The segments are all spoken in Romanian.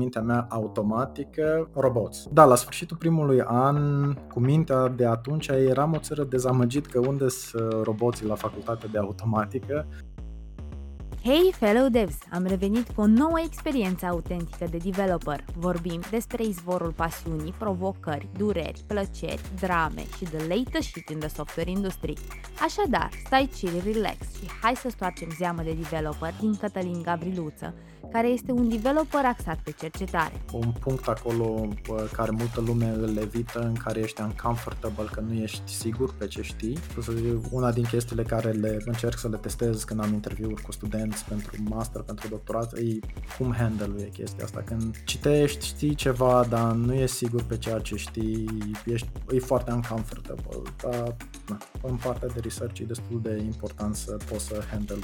mintea mea automatică roboți. Da, la sfârșitul primului an, cu mintea de atunci, eram o țară dezamăgit că unde sunt roboții la facultatea de automatică Hey, fellow devs! Am revenit cu o nouă experiență autentică de developer. Vorbim despre izvorul pasiunii, provocări, dureri, plăceri, drame și the latest shit in the software industry. Așadar, stai chill, relax și hai să stoarcem zeamă de developer din Cătălin Gavriluță, care este un developer axat pe cercetare. Un punct acolo care multă lume îl evită, în care ești uncomfortable, că nu ești sigur pe ce știi. Una din chestiile care le încerc să le testez când am interviuri cu studenți pentru master, pentru doctorat, e cum handle e chestia asta. Când citești, știi ceva, dar nu e sigur pe ceea ce știi, ești, e foarte uncomfortable. Dar, na, în partea de research e destul de important să poți să handle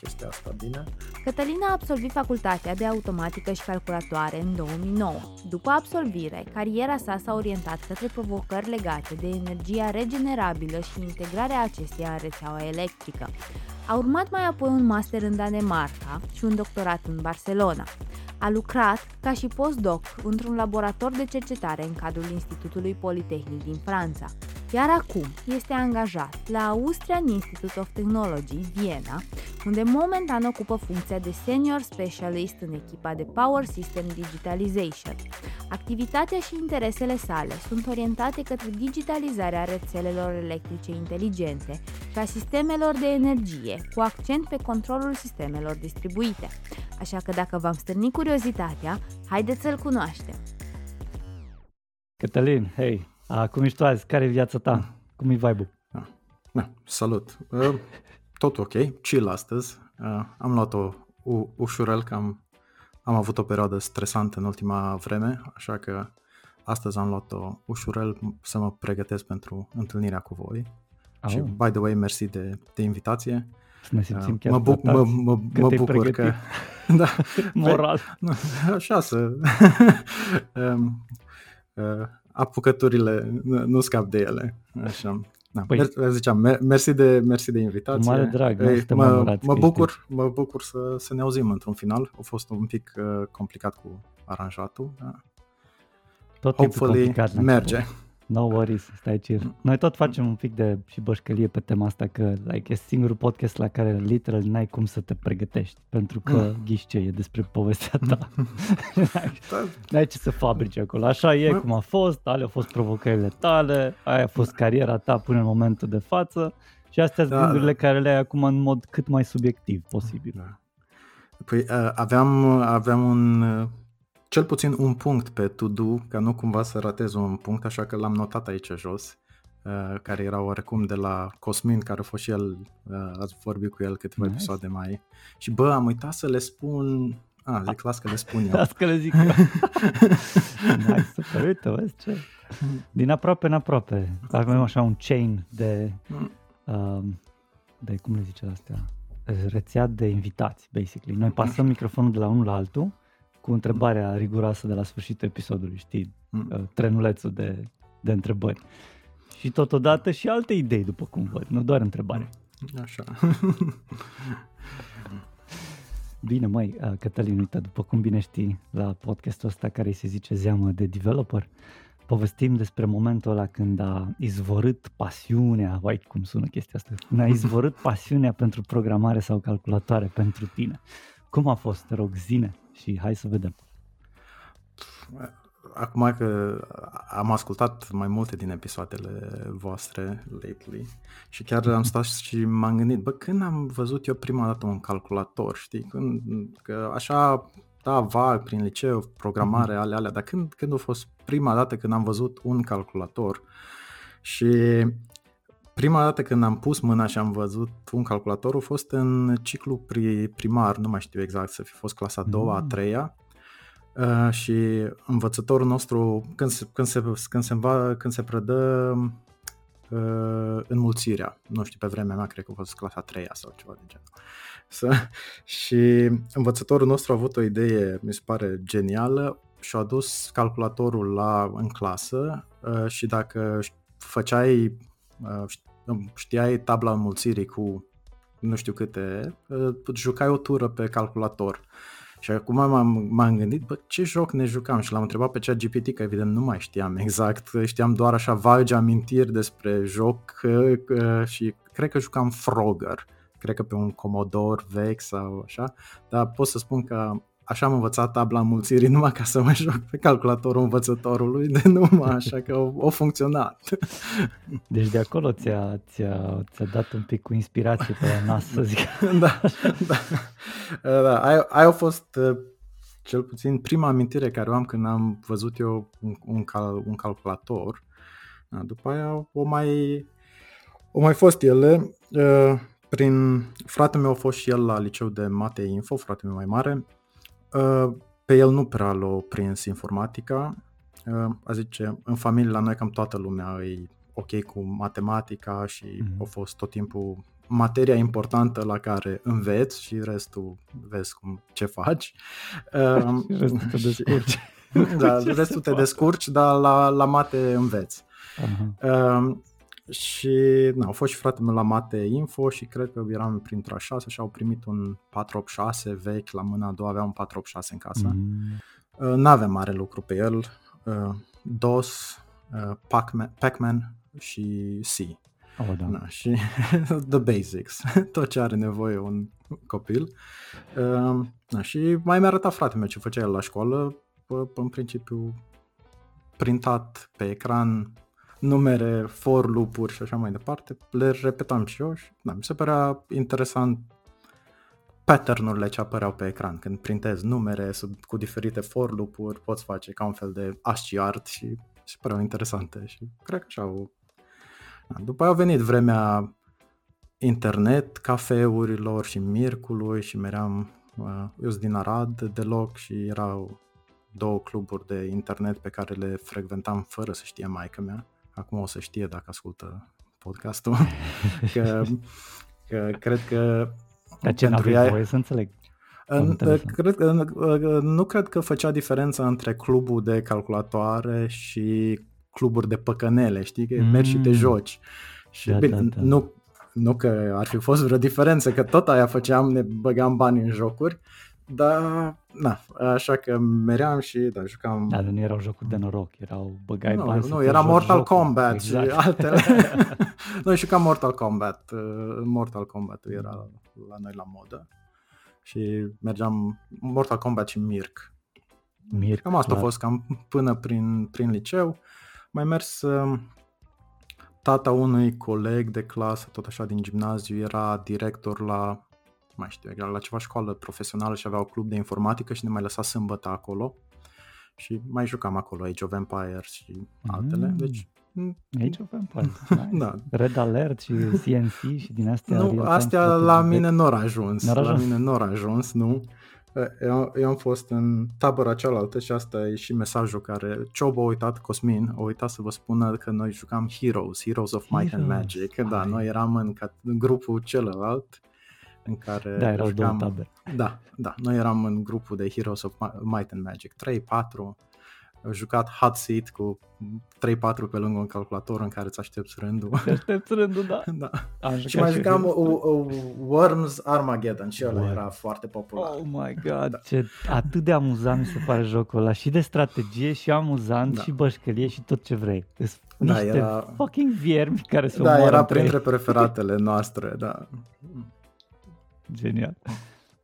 chestia asta bine. Cătălina a absolvit facultatea de automatică și calculatoare în 2009. După absolvire, cariera sa s-a orientat către provocări legate de energia regenerabilă și integrarea acesteia în rețeaua electrică. A urmat mai apoi un master în Danemarca și un doctorat în Barcelona. A lucrat ca și postdoc într-un laborator de cercetare în cadrul Institutului Politehnic din Franța iar acum este angajat la Austrian Institute of Technology, Viena, unde momentan ocupă funcția de Senior Specialist în echipa de Power System Digitalization. Activitatea și interesele sale sunt orientate către digitalizarea rețelelor electrice inteligente și a sistemelor de energie, cu accent pe controlul sistemelor distribuite. Așa că dacă v-am stârnit curiozitatea, haideți să-l cunoaștem! Cătălin, hei, a, cum ești tu azi? Care e viața ta? Cum e vibe-ul? Da. Da. Salut! Uh, tot ok, chill astăzi. Uh, am luat-o u- ușurel, că am, am avut o perioadă stresantă în ultima vreme, așa că astăzi am luat-o ușurel să mă pregătesc pentru întâlnirea cu voi. Oh. Și, by the way, mersi de, de invitație. Să ne simțim uh, chiar mă, bu- mă, mă, mă bucur pregătit. că... da, Moral. Așa să... um, uh, apucăturile, nu scap de ele. Așa. Da. Păi, mer- ziceam, mer- mersi, de, mersi de invitație. Mare drag, Ei, mă, mă bucur, mă bucur să, să ne auzim într-un final. A fost un pic uh, complicat cu aranjatul. Da. Tot Hopefully merge. Început. No worries, stai chill. Noi tot facem un pic de și bășcălie pe tema asta că like, e singurul podcast la care literal n-ai cum să te pregătești pentru că mm. ghiși ce e despre povestea ta. n-ai ce să fabrici acolo. Așa e cum a fost, ale au fost provocările tale, aia a fost cariera ta până în momentul de față și astea sunt da. gândurile care le ai acum în mod cât mai subiectiv posibil. Da. Păi uh, aveam, aveam un cel puțin un punct pe to-do, ca nu cumva să ratez un punct, așa că l-am notat aici jos, uh, care era oarecum de la Cosmin, care a fost și el, uh, ați vorbit cu el câteva nice. episoade mai. Și bă, am uitat să le spun Ah, zic, las că le spun eu. Las că le zic eu. nice, super, uite, vezi ce... Din aproape în aproape. Avem așa un chain de... Uh, de, cum le zice astea? Rețea de invitați, basically. Noi pasăm microfonul de la unul la altul cu întrebarea riguroasă de la sfârșitul episodului, știi, mm. Uh, trenulețul de, de întrebări. Și totodată și alte idei, după cum văd, nu doar întrebare. Așa. Bine, mai uh, Cătălin, uite, după cum bine știi, la podcastul ăsta care se zice Zeamă de Developer, povestim despre momentul ăla când a izvorât pasiunea, vai cum sună chestia asta, când a izvorât pasiunea pentru programare sau calculatoare pentru tine. Cum a fost, te rog, zine și hai să vedem. Acum că am ascultat mai multe din episoadele voastre lately și chiar am stat și m-am gândit, bă, când am văzut eu prima dată un calculator, știi? Când, că așa, da, vag prin liceu, programare, ale alea, dar când, când a fost prima dată când am văzut un calculator și Prima dată când am pus mâna și am văzut un calculator a fost în ciclu primar, nu mai știu exact, să fi fost clasa a doua, a mm. treia, uh, și învățătorul nostru, când se, când se, când se, înva, când se predă uh, înmulțirea, nu știu, pe vremea mea cred că a fost clasa a treia sau ceva de genul. Să, și învățătorul nostru a avut o idee, mi se pare genială, și a adus calculatorul la, în clasă uh, și dacă făceai Uh, știai tabla înmulțirii cu nu știu câte, uh, jucai o tură pe calculator Și acum m-am, m-am gândit, bă, ce joc ne jucam? Și l-am întrebat pe cea GPT, că evident nu mai știam exact, știam doar așa vagi amintiri despre joc și cred că jucam Frogger, cred că pe un Commodore vechi sau așa, dar pot să spun că așa am învățat tabla mulțirii numai ca să mă joc pe calculatorul învățătorului, de numai așa că o, o funcționat. Deci de acolo ți-a, ți-a, ți-a dat un pic cu inspirație pe la nas, să zic. da, da. da. Aia, aia a fost uh, cel puțin prima amintire care o am când am văzut eu un, un, cal, un calculator. Da, după aia o mai, o mai fost ele. Uh, prin fratele meu a fost și el la liceu de mate info, fratele meu mai mare, Uh, pe el nu prea l-a prins informatica. Uh, a zice, în familie la noi cam toată lumea e ok cu matematica și mm-hmm. a fost tot timpul materia importantă la care înveți și restul vezi cum ce faci. Uh, și restul te descurci. da, restul te descurci, dar la, la mate înveți. Uh-huh. Uh, și na, au fost și fratele meu la Mate Info și cred că eram printre a șase și au primit un 486 vechi la mâna a doua, avea un 486 în casă. Mm. Uh, n-avem mare lucru pe el. Uh, DOS, uh, Pac-Man, Pac-Man și C. Oh, da. Na, și the basics, tot ce are nevoie un copil. Uh, na, și mai mi-a arătat fratele meu ce făcea el la școală, în principiu printat pe ecran numere, for loop-uri și așa mai departe, le repetam și eu și da, mi se părea interesant pattern-urile ce apăreau pe ecran. Când printezi numere sub, cu diferite for loop-uri, poți face ca un fel de ASCII art și se păreau interesante și cred că așa au... Da, după aia a venit vremea internet, cafeurilor și mircului și meream, uh, eu sunt din Arad deloc și erau două cluburi de internet pe care le frecventam fără să știe maica mea acum o să știe dacă ascultă podcastul, că, că cred că Dar ce pentru ea... voie să înțeleg. Cred că, nu cred că făcea diferența între clubul de calculatoare și cluburi de păcănele, știi? Că mm. mergi și te mm. joci. Și da, bine, da, da. Nu, nu că ar fi fost vreo diferență, că tot aia făceam, ne băgam bani în jocuri, dar, na, așa că meream și, da, jucam... Dar nu erau jocuri de noroc, erau băgai nu, bani Nu, era Mortal jocuri. Kombat exact. și altele. noi jucam Mortal Kombat. Uh, Mortal Kombat era la noi la modă. Și mergeam Mortal Kombat și Mirk. Mirk, Cam asta clar. a fost cam până prin, prin liceu. Mai mers uh, tata unui coleg de clasă, tot așa din gimnaziu, era director la mai știu, era la ceva școală profesională și avea o club de informatică și ne mai lăsa sâmbătă acolo și mai jucam acolo Age of Empires și altele, mm. deci Age of Empires, nice. da. Red Alert și CNC și din astea. Nu, astea la mine nu au ajuns. N-ar ajuns. La mine nu au ajuns, nu. Eu, eu am fost în tabăra cealaltă și asta e și mesajul care Ciobo a uitat, Cosmin, a uitat să vă spună că noi jucam Heroes, Heroes of Might Heroes. and Magic. Da, noi eram în, în grupul celălalt în care da, erau jucam, două tabere. Da, da, noi eram în grupul de Heroes of Might and Magic 3, 4, au jucat hot seat cu 3-4 pe lângă un calculator în care îți aștepți rândul. Te aștepți rândul, da. da. Am și mai jucam o, o, Worms Armageddon și ăla era foarte popular. Oh my god, da. ce atât de amuzant mi se pare jocul ăla. Și de strategie și amuzant da. și bășcălie și tot ce vrei. Da, niște era... fucking viermi care se Da, era printre preferatele noastre, da. Genial.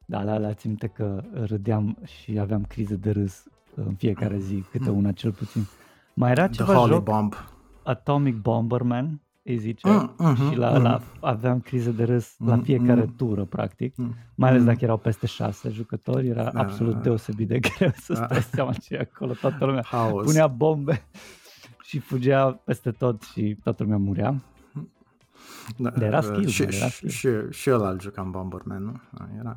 Da, da, la țin că râdeam și aveam crize de râs în fiecare zi, câte una cel puțin. Mai era ceva The joc, Bomb. Atomic Bomberman, îi zice, mm, mm-hmm, și la, mm. la, aveam crize de râs mm, la fiecare mm, tură, practic, mm, mai ales mm. dacă erau peste șase jucători, era da, absolut da, deosebit de greu să da. stai seama ce e acolo, toată lumea House. punea bombe și fugea peste tot și toată lumea murea. Da, de era skill, și, era skill. Și, și ăla îl jucam Bomberman, nu? Era...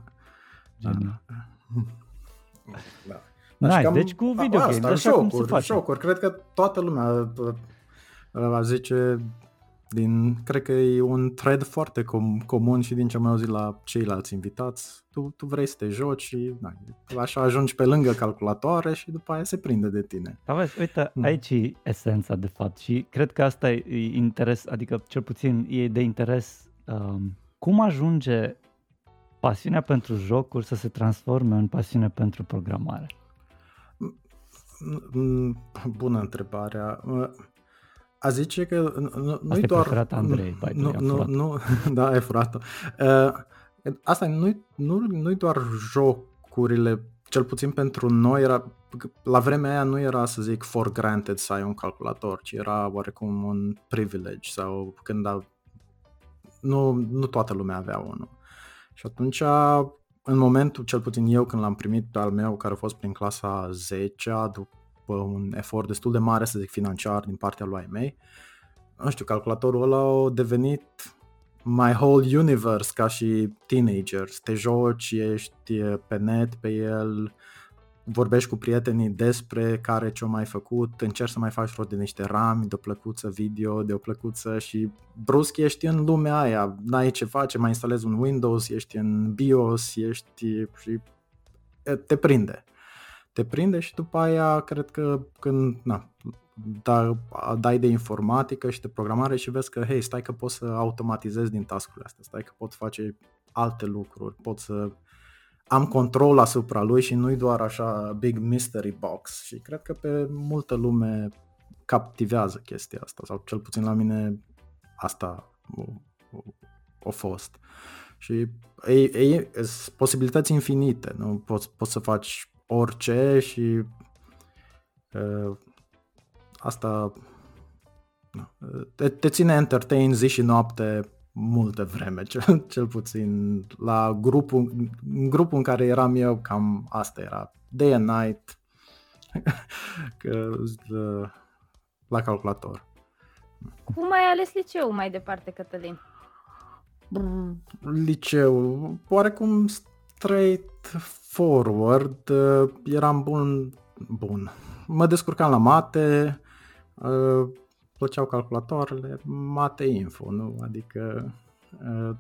Genial. Da. da. Nice, deci cu video games, așa șocuri, cum se face. Șocuri, cred că toată lumea a zice din, cred că e un thread foarte com- comun și din ce am auzit la ceilalți invitați. Tu, tu vrei să te joci și na, așa ajungi pe lângă calculatoare și după aia se prinde de tine. Da, vezi, uite, mm. aici e esența de fapt și cred că asta e interes, adică cel puțin e de interes um, cum ajunge pasiunea pentru jocuri să se transforme în pasiune pentru programare? Bună întrebarea. A zice că nu, nu doar... Andrei, nu, nu, nu, da, ai furat-o. Uh, asta nu nu, nu doar jocurile, cel puțin pentru noi, era, la vremea aia nu era, să zic, for granted să ai un calculator, ci era oarecum un privilege sau când a, nu, nu toată lumea avea unul. Și atunci, în momentul, cel puțin eu, când l-am primit pe al meu, care a fost prin clasa 10 după un efort destul de mare, să zic, financiar din partea lui mei, nu știu, calculatorul ăla a devenit my whole universe ca și teenager. Te joci, ești pe net pe el, vorbești cu prietenii despre care ce-o mai făcut, încerci să mai faci rost de niște rami, de o plăcuță video, de o plăcuță și brusc ești în lumea aia, n-ai ce face, mai instalezi un Windows, ești în BIOS, ești și te prinde. Te prinde și după aia cred că când na, da, dai de informatică și de programare și vezi că, hei, stai că pot să automatizez din tascurile astea, stai că pot face alte lucruri, pot să am control asupra lui și nu-i doar așa big mystery box și cred că pe multă lume captivează chestia asta sau cel puțin la mine asta a fost. Și e, e, e posibilități infinite, nu poți, poți să faci orice și uh, asta te, te ține entertain zi și noapte multă vreme, cel, cel puțin la grupul, grupul în care eram eu, cam asta era, day and night, că, la calculator. Cum ai ales liceu mai departe, Cătălin? Liceu, oarecum straight forward, eram bun, bun. Mă descurcam la mate, plăceau calculatoarele, mate info, nu? Adică uh,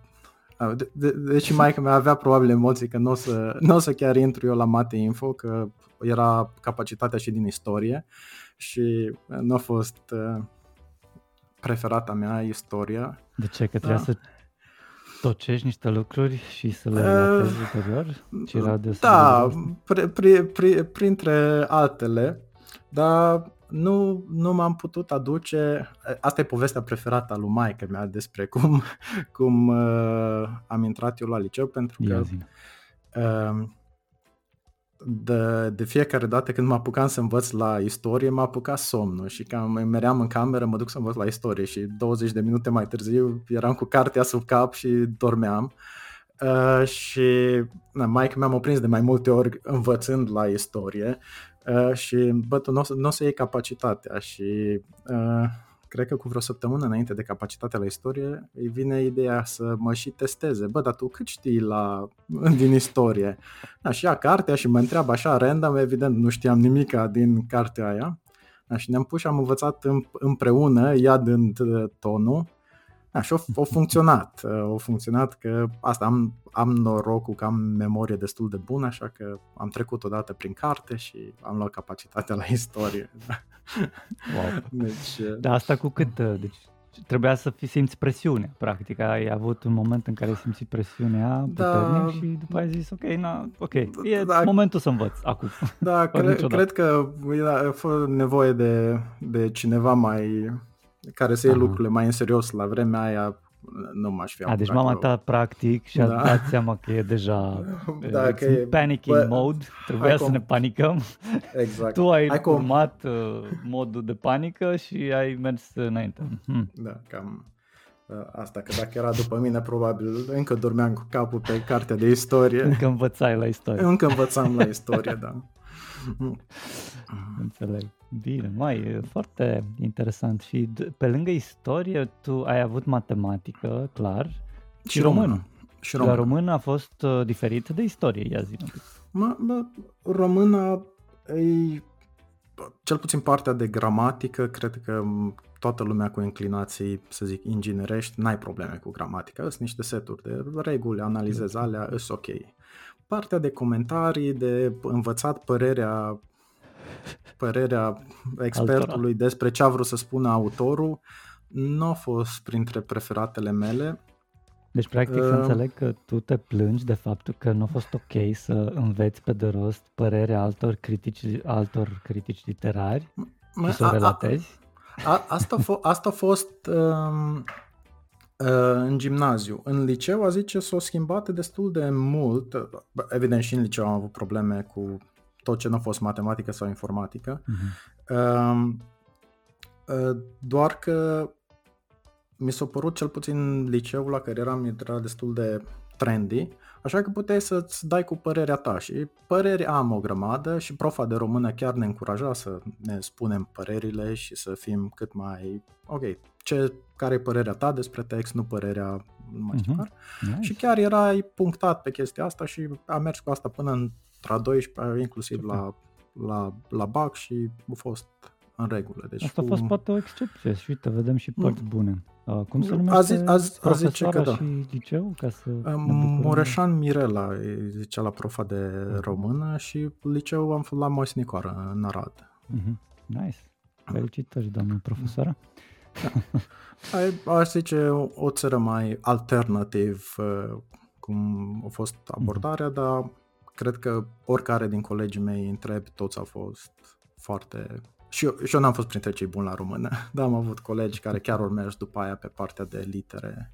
de, de, deci mai că mi avea probabil emoții că nu o să, n-o să chiar intru eu la mate info, că era capacitatea și din istorie și nu a fost uh, preferata mea istoria. De ce? Că trebuia da. să tocești niște lucruri și să le uh, ulterior? Da, pri, pri, pri, printre altele, dar nu, nu m-am putut aduce, asta e povestea preferată a lui maică mea despre cum, cum uh, am intrat eu la liceu, pentru că uh, de, de fiecare dată când mă apucam să învăț la istorie, m-a apucat somnul și când meream în cameră, mă duc să învăț la istorie și 20 de minute mai târziu eram cu cartea sub cap și dormeam. Uh, și na, maica mea m-a prins de mai multe ori învățând la istorie Uh, și bă, tu nu o să, n-o să iei capacitatea și uh, cred că cu vreo săptămână înainte de capacitatea la istorie îi vine ideea să mă și testeze. Bă, dar tu cât știi la, din istorie? Da, și ia cartea și mă întreabă așa random, evident nu știam nimica din cartea aia. Da, și ne-am pus și am învățat împreună, ea dând uh, tonul da, și a funcționat. A funcționat că asta am, am norocul că am memorie destul de bună, așa că am trecut odată prin carte și am luat capacitatea la istorie. Wow. Deci, da, asta cu cât? Deci trebuia să fi simți presiune, practic. Ai avut un moment în care ai simțit presiunea da, și după ai zis, ok, na, ok, e da, momentul să învăț acum. Da, cre- cred că e nevoie de, de cineva mai care să iei lucrurile mai în serios la vremea aia, nu m-aș fi A, deci mama ta practic și-a da. dat seama că e deja da, că e, panicking bă, mode, trebuia să com... ne panicăm. Exact. tu ai hai urmat com... Uh, modul de panică și ai mers înainte. Hmm. Da, cam uh, asta, că dacă era după mine, probabil încă dormeam cu capul pe cartea de istorie. Încă învățai la istorie. Încă învățam la istorie, da. Înțeleg. Bine, mai e foarte interesant. Și pe lângă istorie, tu ai avut matematică, clar, și, și română. română. Și română. Dar română a fost uh, diferit de istorie, ia zi Mă, mă, română e cel puțin partea de gramatică, cred că toată lumea cu inclinații, să zic, inginerești, n-ai probleme cu gramatica. Sunt niște seturi de reguli, analizezi alea, sunt ok partea de comentarii, de învățat părerea, părerea expertului Altora. despre ce a vrut să spună autorul, nu a fost printre preferatele mele. Deci, practic, uh, să înțeleg că tu te plângi de faptul că nu a fost ok să înveți pe de rost părerea altor critici, altor critici literari m- și să o relatezi? A, a, asta, a f- asta a fost um, uh, în gimnaziu. În liceu, a zice, s-au schimbat destul de mult. Evident, și în liceu am avut probleme cu tot ce nu a fost matematică sau informatică. Uh-huh. Uh, uh, doar că mi s-a părut cel puțin liceul la care eram era destul de trendy, așa că puteai să-ți dai cu părerea ta și păreri am o grămadă și profa de română chiar ne încuraja să ne spunem părerile și să fim cât mai, ok, ce, care e părerea ta despre text, nu părerea nu mai știu uh-huh. nice. Și chiar erai punctat pe chestia asta și am mers cu asta până în a 12 inclusiv la, la, la BAC și a fost în regulă. Deci Asta cu... a fost poate o excepție și uite, vedem și părți mm. bune. Uh, cum se numește azi, azi, azi zice că da. și liceu? Ca să Mureșan Mirela zicea la profa de mm. română și liceu am fost la Mois Nicoară, în Arad. Mm-hmm. Nice. Felicitări, doamnă profesoară. Da. Aș zice o țară mai alternativ uh, cum a fost abordarea, mm-hmm. dar cred că oricare din colegii mei întreb, toți au fost foarte și eu, și eu n-am fost printre cei buni la română, dar am avut colegi care chiar au mers după aia pe partea de litere,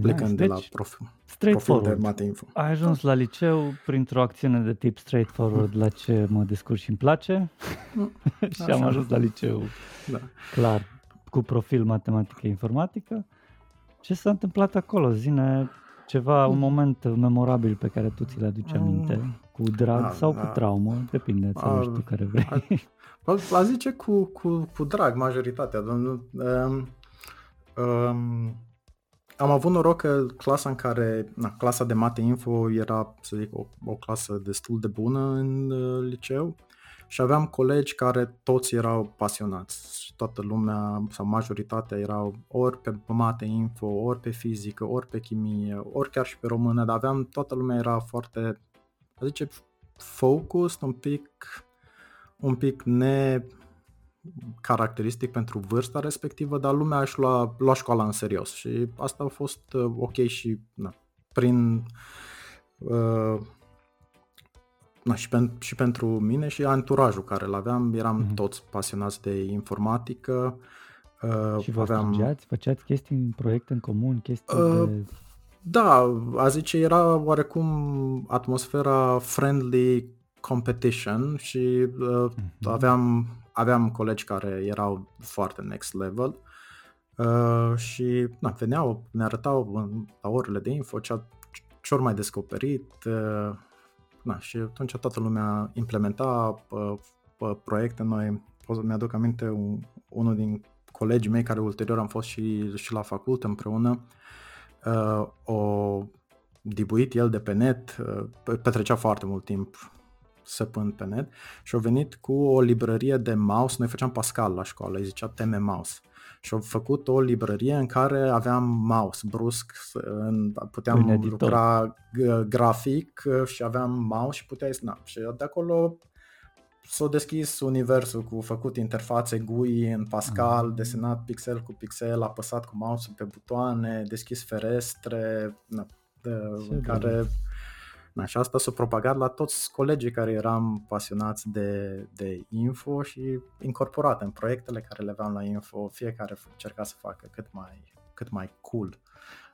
plecând nice. de la deci, prof, profil de mate info. Ai ajuns la liceu printr-o acțiune de tip straightforward la ce mă descurc și îmi place mm, și Așa. am ajuns la liceu da. clar cu profil matematică informatică. Ce s-a întâmplat acolo? Zine ceva, un mm. moment memorabil pe care tu ți-l aduci aminte, mm. Cu drag a, sau a, cu traumă, depinde, înțelegi tu care vrei. A, a zice cu, cu, cu drag majoritatea. Um, um, am avut noroc că clasa în care, na, clasa de mate info era, să zic, o, o clasă destul de bună în uh, liceu și aveam colegi care toți erau pasionați. Toată lumea sau majoritatea erau ori pe mate info, ori pe fizică, ori pe chimie, ori chiar și pe română, dar aveam, toată lumea era foarte, zice, focused, un pic un pic ne caracteristic pentru vârsta respectivă, dar lumea își lua, lua școala în serios și asta a fost uh, ok și na, prin uh, na, și, pen, și pentru mine și anturajul care îl aveam, eram mm-hmm. toți pasionați de informatică. Uh, și vă aveam... făceați chestii în proiecte în comun, chestii uh, de... Da, a zice, era oarecum atmosfera friendly competition și uh, mm-hmm. aveam, aveam colegi care erau foarte next level uh, și na, veneau, ne arătau la orele de info ce, ce ori mai descoperit uh, na, și atunci toată lumea implementa uh, uh, proiecte noi. Mi-aduc aminte un, unul din colegii mei care ulterior am fost și, și la facultă împreună uh, o dibuit el de pe net, uh, petrecea foarte mult timp săpând pe net și au venit cu o librărie de mouse, noi făceam Pascal la școală, îi zicea teme mouse. Și au făcut o librărie în care aveam mouse brusc, puteam lucra grafic și aveam mouse și puteai na, și de acolo s-a deschis universul cu făcut interfațe GUI în Pascal, mm. desenat pixel cu pixel, apăsat cu mouse pe butoane, deschis ferestre, na, de, care bine da, și asta s-a propagat la toți colegii care eram pasionați de, de info și incorporat în proiectele care le aveam la info, fiecare încerca să facă cât mai, cât mai cool.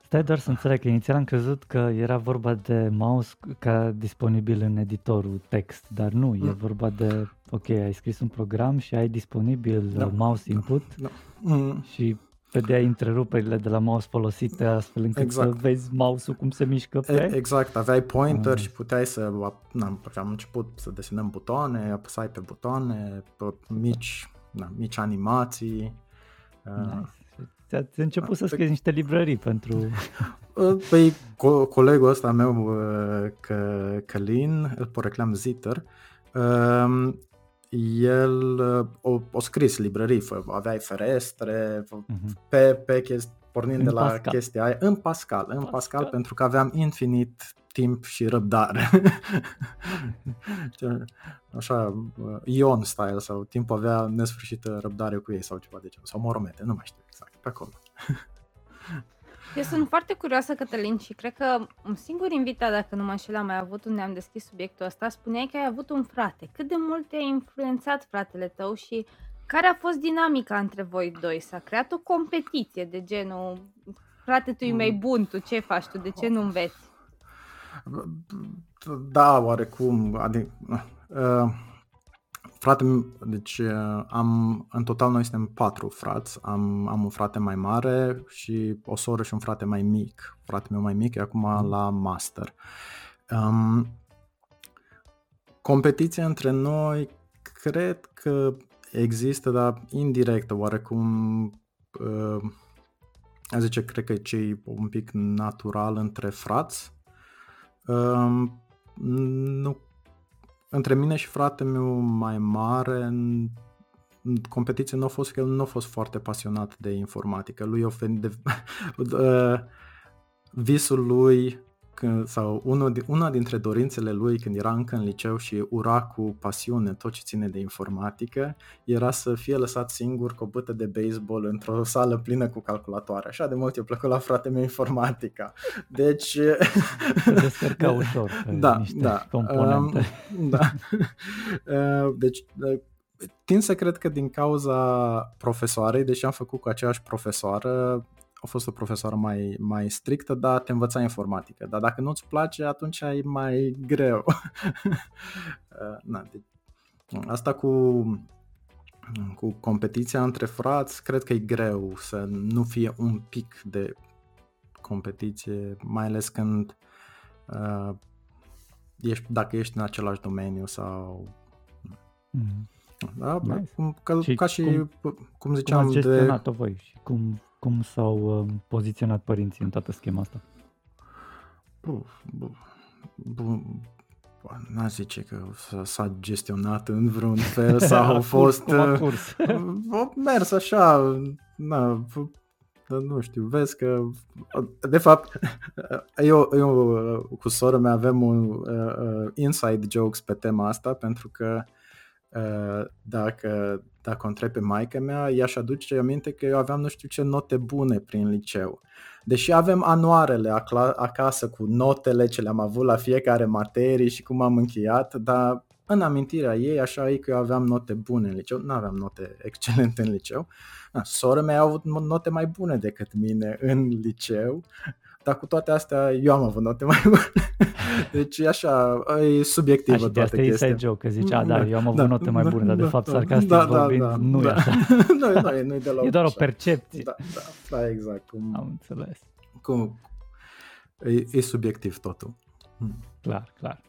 Stai doar să înțeleg că inițial am crezut că era vorba de mouse ca disponibil în editorul text, dar nu, mm. e vorba de, ok, ai scris un program și ai disponibil no. mouse input no. Mm. și vedea întreruperile de la mouse folosite astfel încât exact. să vezi mouse-ul cum se mișcă pe... Exact, aveai pointer uh. și puteai să... Na, am început să desenăm butoane, apăsai pe butoane, pe mici, na, mici animații. Nice. Ți-a început să scrii niște librării pentru... Păi co- colegul ăsta meu, că, Călin, îl porecleam Zitter, el uh, o, o scris librării, aveai ferestre, uh-huh. pe, pe chesti, pornind în de la Pascal. chestia aia, în Pascal, în Pascal. Pascal, pentru că aveam infinit timp și răbdare. Așa, uh, Ion style sau timpul avea nesfârșită răbdare cu ei sau ceva de genul, sau moromete, nu mai știu exact, pe acolo. Eu sunt foarte curioasă, Cătălin, și cred că un singur invitat, dacă nu mă înșel, am mai avut unde am deschis subiectul ăsta, spuneai că ai avut un frate. Cât de mult te-a influențat fratele tău și care a fost dinamica între voi doi? S-a creat o competiție de genul frate, tu e mai mm. bun, tu ce faci, tu de ce nu înveți? Da, oarecum. Adică, uh, frate, deci uh, am, în total noi suntem patru frați. Am, am un frate mai mare și o soră și un frate mai mic. Fratele meu mai mic e acum mm. la master. Um, competiția între noi cred că există, dar indirectă, oarecum uh, a zice, cred că e un pic natural între frați. Uh, nu, între mine și fratele meu mai mare, în competiție nu a fost că el nu a fost foarte pasionat de informatică. Lui a de, uh, visul lui când, sau unul, una dintre dorințele lui când era încă în liceu și ura cu pasiune tot ce ține de informatică, era să fie lăsat singur cu o bâtă de baseball într-o sală plină cu calculatoare. Așa de mult i-a plăcut la frate meu informatica. Deci... Se descărca ușor da, niște da, componente. Um, da. Uh, deci uh, tind să cred că din cauza profesoarei, deși am făcut cu aceeași profesoară, a fost o profesoară mai, mai strictă, dar te învăța informatică. Dar dacă nu-ți place, atunci e mai greu. Uh, na, de, asta cu, cu competiția între frați, cred că e greu să nu fie un pic de competiție, mai ales când uh, ești, dacă ești în același domeniu sau... Mm. Da, nice. cum, ca, și ca și cum, cum ziceam cum ați gestionat-o de... voi și cum cum s-au uh, poziționat părinții în toată schema asta? n a zice că s-a gestionat în vreun fel sau au fost... Curs. Uh, mers așa, na, nu știu, vezi că, de fapt, eu, eu cu sora mea avem un uh, uh, inside jokes pe tema asta, pentru că uh, dacă dacă o întreb pe maica mea, ea și aduce aminte că eu aveam nu știu ce note bune prin liceu. Deși avem anuarele acasă cu notele ce le-am avut la fiecare materie și cum am încheiat, dar în amintirea ei, așa e că eu aveam note bune în liceu, nu aveam note excelente în liceu. Sora mea a avut note mai bune decât mine în liceu dar cu toate astea eu am avut note mai bune. Deci așa, e subiectivă toată chestia. asta chestia. e joke, că zice, a, da, eu am avut da, note mai bune, da, dar de fapt, da, sarcastic da, vorbind, da, nu da. e așa. nu, nu, e, nu e deloc E doar o percepție. Da, da, da exact. Cum, am înțeles. Cum, e, e subiectiv totul. Hmm. Clar, clar.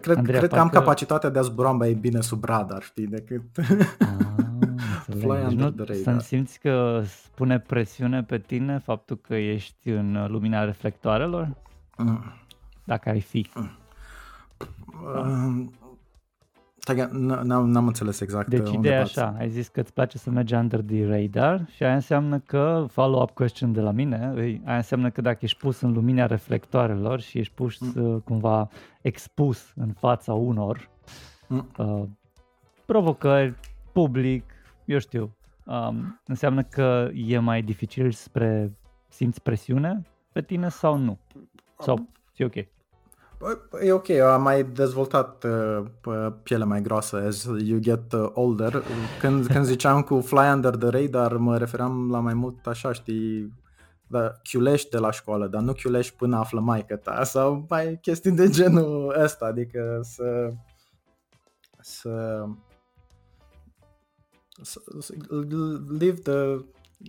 Cred, Andreea, cred că am capacitatea de a zbura mai bine sub radar, știi, decât... Ah. Fly deci nu, să simți că spune presiune pe tine faptul că ești în lumina reflectoarelor? Mm. Dacă ai fi. Mm. Uh, n-am, n-am înțeles exact Deci ideea e așa, ai zis că îți place să mergi under the radar și aia înseamnă că, follow-up question de la mine, aia înseamnă că dacă ești pus în lumina reflectoarelor și ești pus mm. Uh, cumva expus în fața unor mm. uh, provocări, public, eu știu, um, înseamnă că e mai dificil spre simți presiune pe tine sau nu? Sau e ok? E ok, am mai dezvoltat uh, piele mai groasă as you get uh, older. Când, când ziceam cu fly under the radar, mă referam la mai mult așa, știi, da, chiulești de la școală, dar nu chiulești până află maică ta sau mai chestii de genul ăsta, adică să, să live the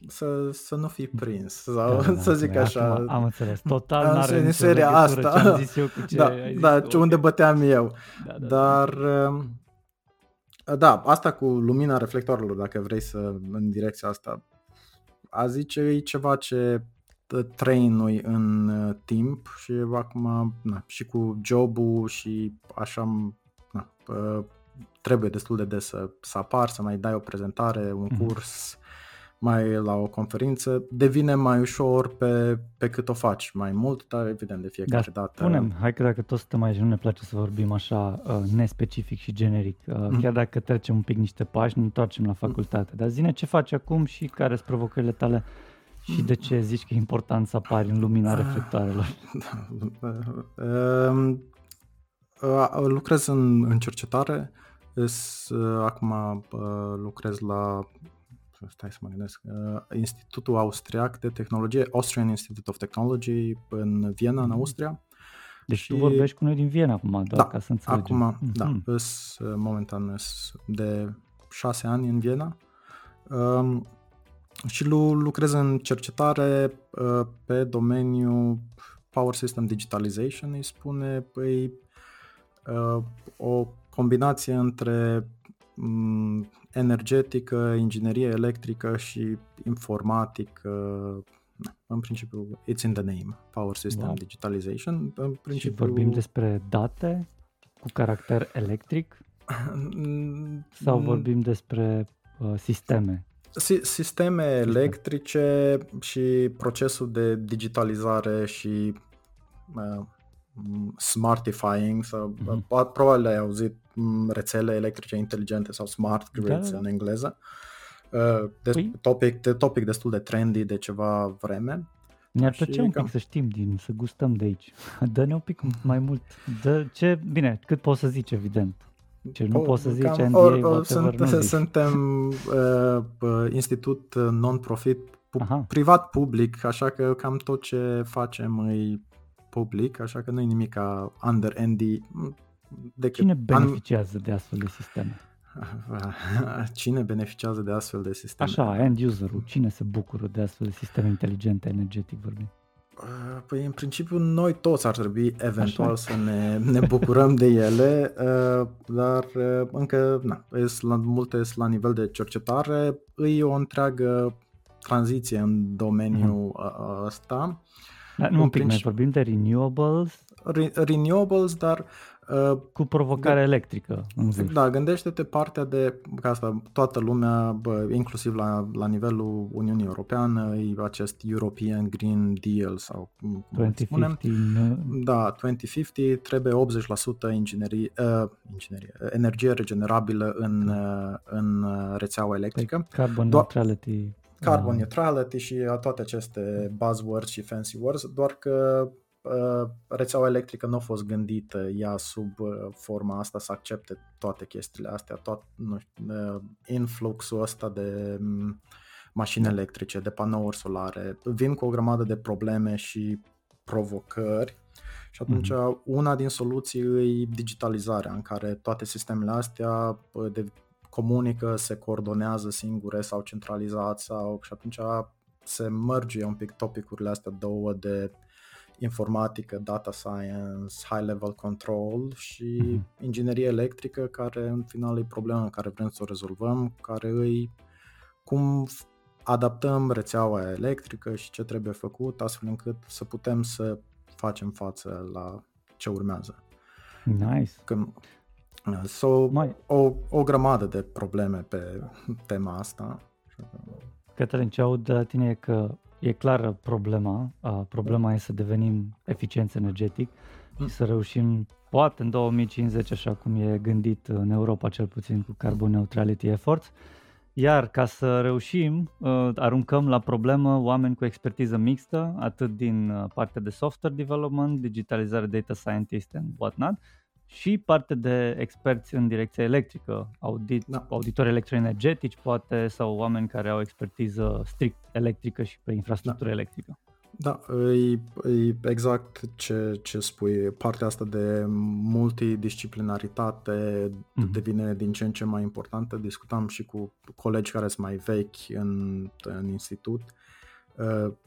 să, să nu fii prins sau da, da, să zic da, așa. Am, am înțeles. Total n are în seria asta. Ce am zis eu cu ce da, ai zis da, ce unde băteam eu. Da, da, Dar da. da, asta cu lumina reflectoarelor, dacă vrei să în direcția asta, a zice e ceva ce trainui în uh, timp și acum na, și cu jobul și așa na, trebuie destul de des să, să apar, să mai dai o prezentare, un mm-hmm. curs, mai la o conferință, devine mai ușor pe, pe cât o faci mai mult, dar evident de fiecare da, dată. Spunem, hai că dacă tot suntem aici, nu ne place să vorbim așa uh, nespecific și generic, uh, mm. chiar dacă trecem un pic niște pași, ne întoarcem la facultate, mm. dar zine ce faci acum și care sunt provocările tale Și de ce zici că e important să apari în lumina reflectoarelor? Da, lucrez în, în cercetare, acum lucrez la stai să mă gândesc, Institutul Austriac de Tehnologie, Austrian Institute of Technology în Viena, în Austria. Deci și... tu vorbești cu noi din Viena acum, doar da, ca să înțelegem. Acum, mm-hmm. da, îs, momentan îs de șase ani în Viena. Um, și lucrez în cercetare uh, pe domeniul Power System Digitalization, îi spune, păi, uh, o combinație între um, energetică, inginerie electrică și informatică. În principiu, it's in the name, Power System wow. Digitalization. În principiu... Și vorbim despre date cu caracter electric? Sau vorbim despre uh, sisteme Sisteme electrice și procesul de digitalizare și uh, smartifying, sau, uh-huh. probabil ai auzit rețele electrice inteligente sau smart grids da, da. în engleză. Uh, de, păi? topic, de topic destul de trendy de ceva vreme. Ne-ar plăcea un pic cam... să știm din, să gustăm de aici. Dă-ne un pic mai mult. Dă ce, bine, cât poți să zici, evident. Ce nu poți să zici NDA, or, or, sunt, Suntem uh, uh, institut non-profit, pu- privat public, așa că cam tot ce facem e public, așa că nu e nimic ca under ND. Decât Cine beneficiază an... de astfel de sisteme? Cine beneficiază de astfel de sisteme? Așa, end userul, cine se bucură de astfel de sisteme inteligente, energetic vorbind? Uh, păi în principiu noi toți ar trebui eventual Așa. să ne, ne bucurăm de ele, uh, dar uh, încă na, la, multe la nivel de cercetare, e o întreagă tranziție în domeniul uh-huh. ăsta. Da, nu un pic, noi vorbim de renewables. Re- renewables, dar Uh, cu provocare de, electrică. Da, gândește-te partea de, ca asta toată lumea, bă, inclusiv la, la nivelul Uniunii Europeană, e acest European Green Deal sau cum 2050, spunem. Da, 2050 trebuie 80% inginerie, uh, inginerie, energie regenerabilă în, uh, în rețeaua electrică. Like carbon neutrality. Carbon neutrality și toate aceste buzzwords și fancy words, doar că Uh, rețeaua electrică nu a fost gândită ea sub uh, forma asta să accepte toate chestiile astea, tot nu știu, uh, influxul ăsta de mm, mașini da. electrice, de panouri solare, vin cu o grămadă de probleme și provocări și atunci mm-hmm. una din soluții e digitalizarea în care toate sistemele astea de comunică, se coordonează singure sau centralizat sau și atunci se merge un pic topicurile astea do de informatică, data science, high level control și mm-hmm. inginerie electrică, care în final e problema care vrem să o rezolvăm, care îi cum adaptăm rețeaua electrică și ce trebuie făcut astfel încât să putem să facem față la ce urmează. Nice. Când, so, Mai... o, o grămadă de probleme pe tema asta. Cătălin, ce aud de la tine e că E clară problema. Problema e să devenim eficienți energetic și să reușim, poate în 2050, așa cum e gândit în Europa, cel puțin cu Carbon Neutrality Efforts, iar ca să reușim, aruncăm la problemă oameni cu expertiză mixtă, atât din partea de software development, digitalizare, data scientist and whatnot, și parte de experți în direcția electrică, audit, da. auditori electroenergetici poate sau oameni care au expertiză strict electrică și pe infrastructură da. electrică. Da, e, e exact ce, ce spui. Partea asta de multidisciplinaritate mm-hmm. devine din ce în ce mai importantă. Discutam și cu colegi care sunt mai vechi în, în institut Uh,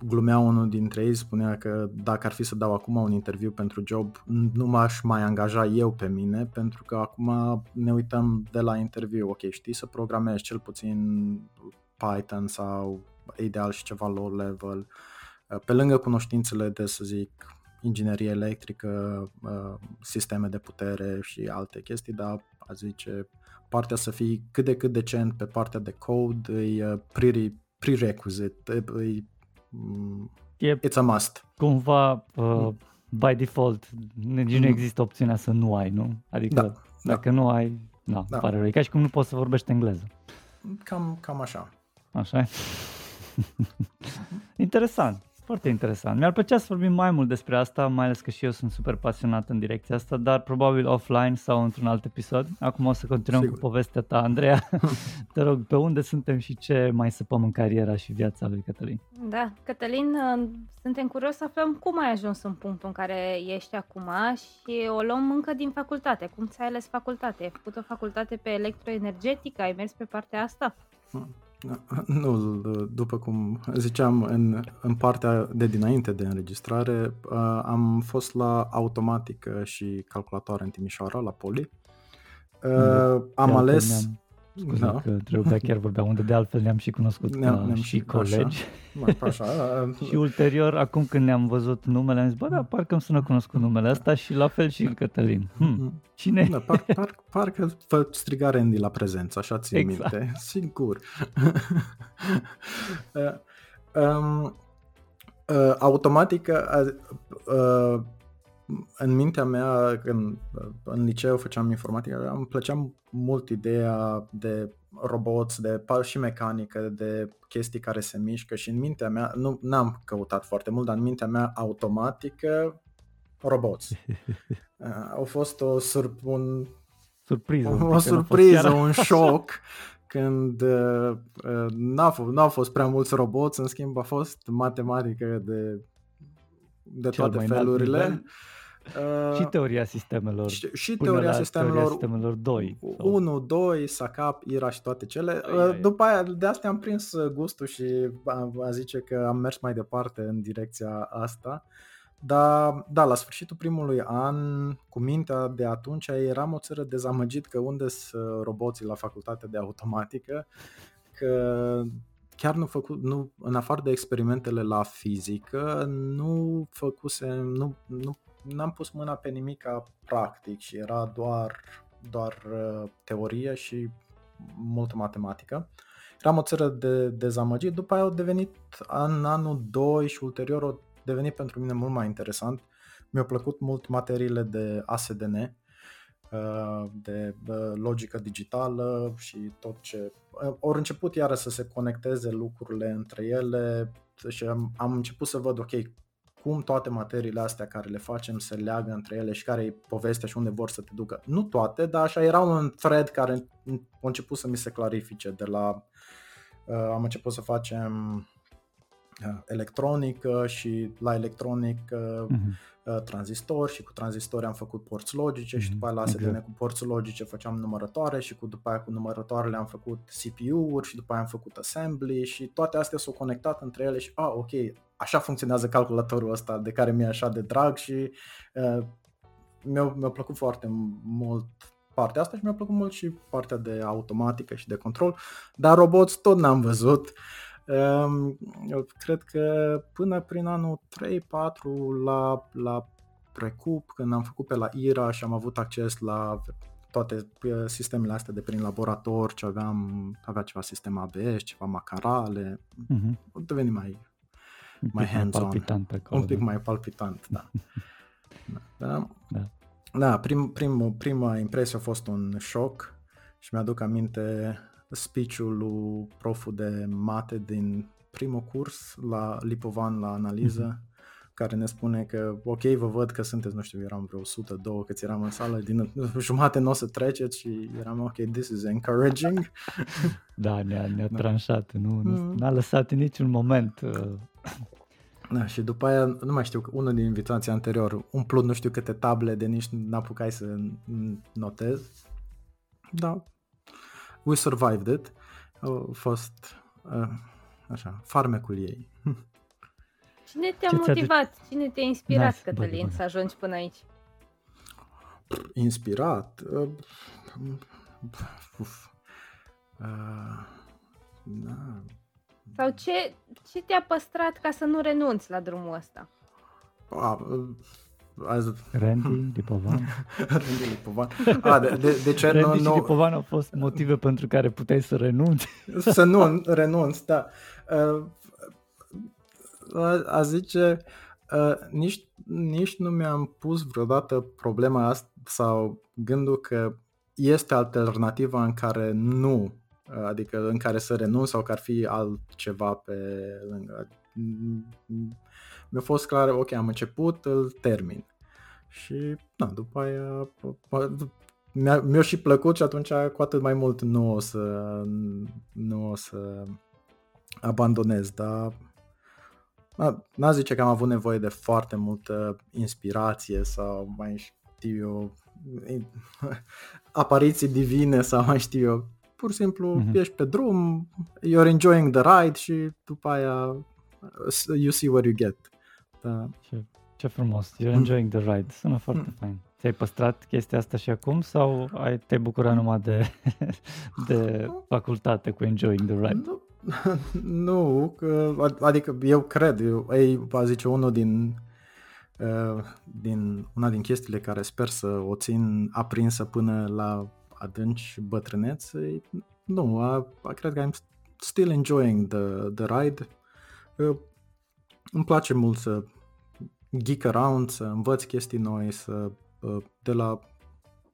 glumea unul dintre ei, spunea că dacă ar fi să dau acum un interviu pentru job, nu m-aș mai angaja eu pe mine, pentru că acum ne uităm de la interviu, ok, știi să programezi cel puțin Python sau ideal și ceva low level, uh, pe lângă cunoștințele de, să zic, inginerie electrică, uh, sisteme de putere și alte chestii, dar a zice partea să fii cât de cât decent pe partea de code e prerequisite, e e It's a must. Cumva, uh, by default, nici mm. nu există opțiunea să nu ai, nu? Adică da, dacă da. nu ai, na, da. pare rău. E ca și cum nu poți să vorbești engleză. Cam, cam așa. Așa Interesant. Foarte interesant. Mi-ar plăcea să vorbim mai mult despre asta, mai ales că și eu sunt super pasionat în direcția asta, dar probabil offline sau într-un alt episod. Acum o să continuăm Sigur. cu povestea ta, Andreea. Te rog, pe unde suntem și ce mai săpăm în cariera și viața lui Cătălin? Da, Cătălin, uh, suntem curios să aflăm cum ai ajuns în punctul în care ești acum și o luăm încă din facultate. Cum ți-ai ales facultate? Ai făcut o facultate pe electroenergetică? Ai mers pe partea asta? Hmm. Nu, după cum ziceam, în, în partea de dinainte de înregistrare, am fost la automatică și calculatoare în Timișoara, la Poli. Uh, am ales... Scuze da. că trebuia chiar vorbeam unde de altfel ne-am și cunoscut ne-am, ne-am și, și colegi. Așa, așa, și ulterior, acum când ne-am văzut numele, am zis, bă, da, parcă îmi sună cunoscut numele ăsta și la fel și Cătălin. Hmm, cine? Da, par, par, parcă vă striga Randy la prezență, așa ți exact. minte. Sigur. uh, um, uh, automatică uh, uh, în mintea mea, când în liceu făceam informatică, îmi plăcea mult ideea de roboți, de și mecanică, de chestii care se mișcă și în mintea mea, nu n-am căutat foarte mult, dar în mintea mea automatică, roboți. Au fost o sur- un, surpriză, o, o surpriză, un șoc când uh, n-au, fost, n-au fost prea mulți roboți, în schimb a fost matematică de, de toate felurile. Uh, și teoria sistemelor. Și, și teoria sistemelor, teoria sistemelor 2. 1, 2, SACAP, IRA și toate cele. Ai, ai. După aia, de asta am prins gustul și a, a zice că am mers mai departe în direcția asta. Dar, da, la sfârșitul primului an, cu mintea de atunci, eram o țară dezamăgit că unde sunt roboții la facultatea de automatică, că chiar nu făcut, nu, în afară de experimentele la fizică, nu făcuse, nu, nu n-am pus mâna pe nimic practic și era doar, doar uh, teorie și multă matematică. Eram o țară de dezamăgit, după aia au devenit în anul 2 și ulterior au devenit pentru mine mult mai interesant. Mi-au plăcut mult materiile de ASDN, uh, de uh, logică digitală și tot ce... Au început iară să se conecteze lucrurile între ele și am, am început să văd, ok, cum toate materiile astea care le facem se leagă între ele și care e povestea și unde vor să te ducă. Nu toate, dar așa era un thread care a început să mi se clarifice de la uh, am început să facem uh, electronică și la electronic uh, uh-huh. Tranzistor și cu tranzistori am făcut porți logice uh-huh. și după aia la SDN exact. cu porți logice făceam numărătoare și cu după aia cu numărătoarele am făcut CPU-uri și după aia am făcut assembly și toate astea s-au conectat între ele și ah, ok, așa funcționează calculatorul ăsta de care mi-e așa de drag și uh, mi-a, mi-a plăcut foarte mult partea asta și mi-a plăcut mult și partea de automatică și de control, dar roboți tot n-am văzut. Um, eu cred că până prin anul 3-4 la, la Precup, când am făcut pe la IRA și am avut acces la toate uh, sistemele astea de prin laborator, ce aveam, avea ceva sistem ABS, ceva macarale, uh-huh. deveni mai mai hands-on. palpitant pe acolo, Un pic da. mai palpitant, da. da. da. Da, prim, prim, prima impresie a fost un șoc și mi-aduc aminte speech-ul lui proful de mate din primul curs la Lipovan la analiză, mm-hmm. care ne spune că, ok, vă văd că sunteți, nu știu, eram vreo 102 câți eram în sală, din jumate nu o să treceți și eram, ok, this is encouraging. Da, ne-a, ne-a da. tranșat, nu, mm. n-a lăsat în niciun moment uh, da, și după aia, nu mai știu, unul din invitații anterior, umplut nu știu câte table de nici n-apucai să notez. Da, we survived it. A fost uh, așa, farmecul ei. Cine te-a Ce motivat? Cine te-a inspirat, nice. Cătălin, bă, bă, bă. să ajungi până aici? Inspirat? Uh, uf. Uh, na, sau ce, ce te-a păstrat ca să nu renunți la drumul ăsta? A, azi... Randy Lipovan. Randy Lipovan. A, de, de, de ce Randy nu, și Lipovan au fost motive pentru care puteai să renunți. Să nu renunți, da. A zice, nici, nici nu mi-am pus vreodată problema asta sau gândul că este alternativa în care nu adică în care să renunț sau că ar fi altceva pe lângă. Mi-a fost clar, ok, am început, îl termin. Și, da, după aia mi-a, mi-a și plăcut și atunci cu atât mai mult nu o să, nu o să abandonez, dar n-a zice că am avut nevoie de foarte multă inspirație sau mai știu eu, apariții divine sau mai știu eu. Pur și simplu mm-hmm. ești pe drum, you're enjoying the ride și după aia you see what you get. Da. Ce, ce frumos, you're enjoying the ride, sună foarte mm. fain. Ți-ai păstrat chestia asta și acum sau ai, te bucura numai de, de facultate cu enjoying the ride? Nu, nu adică eu cred, eu, ei, va zice unul din Uh, din una din chestiile care sper să o țin aprinsă până la adânci bătrânețe, nu, a, a, cred că I'm still enjoying the, the ride. Uh, îmi place mult să geek around, să învăț chestii noi, să uh, de la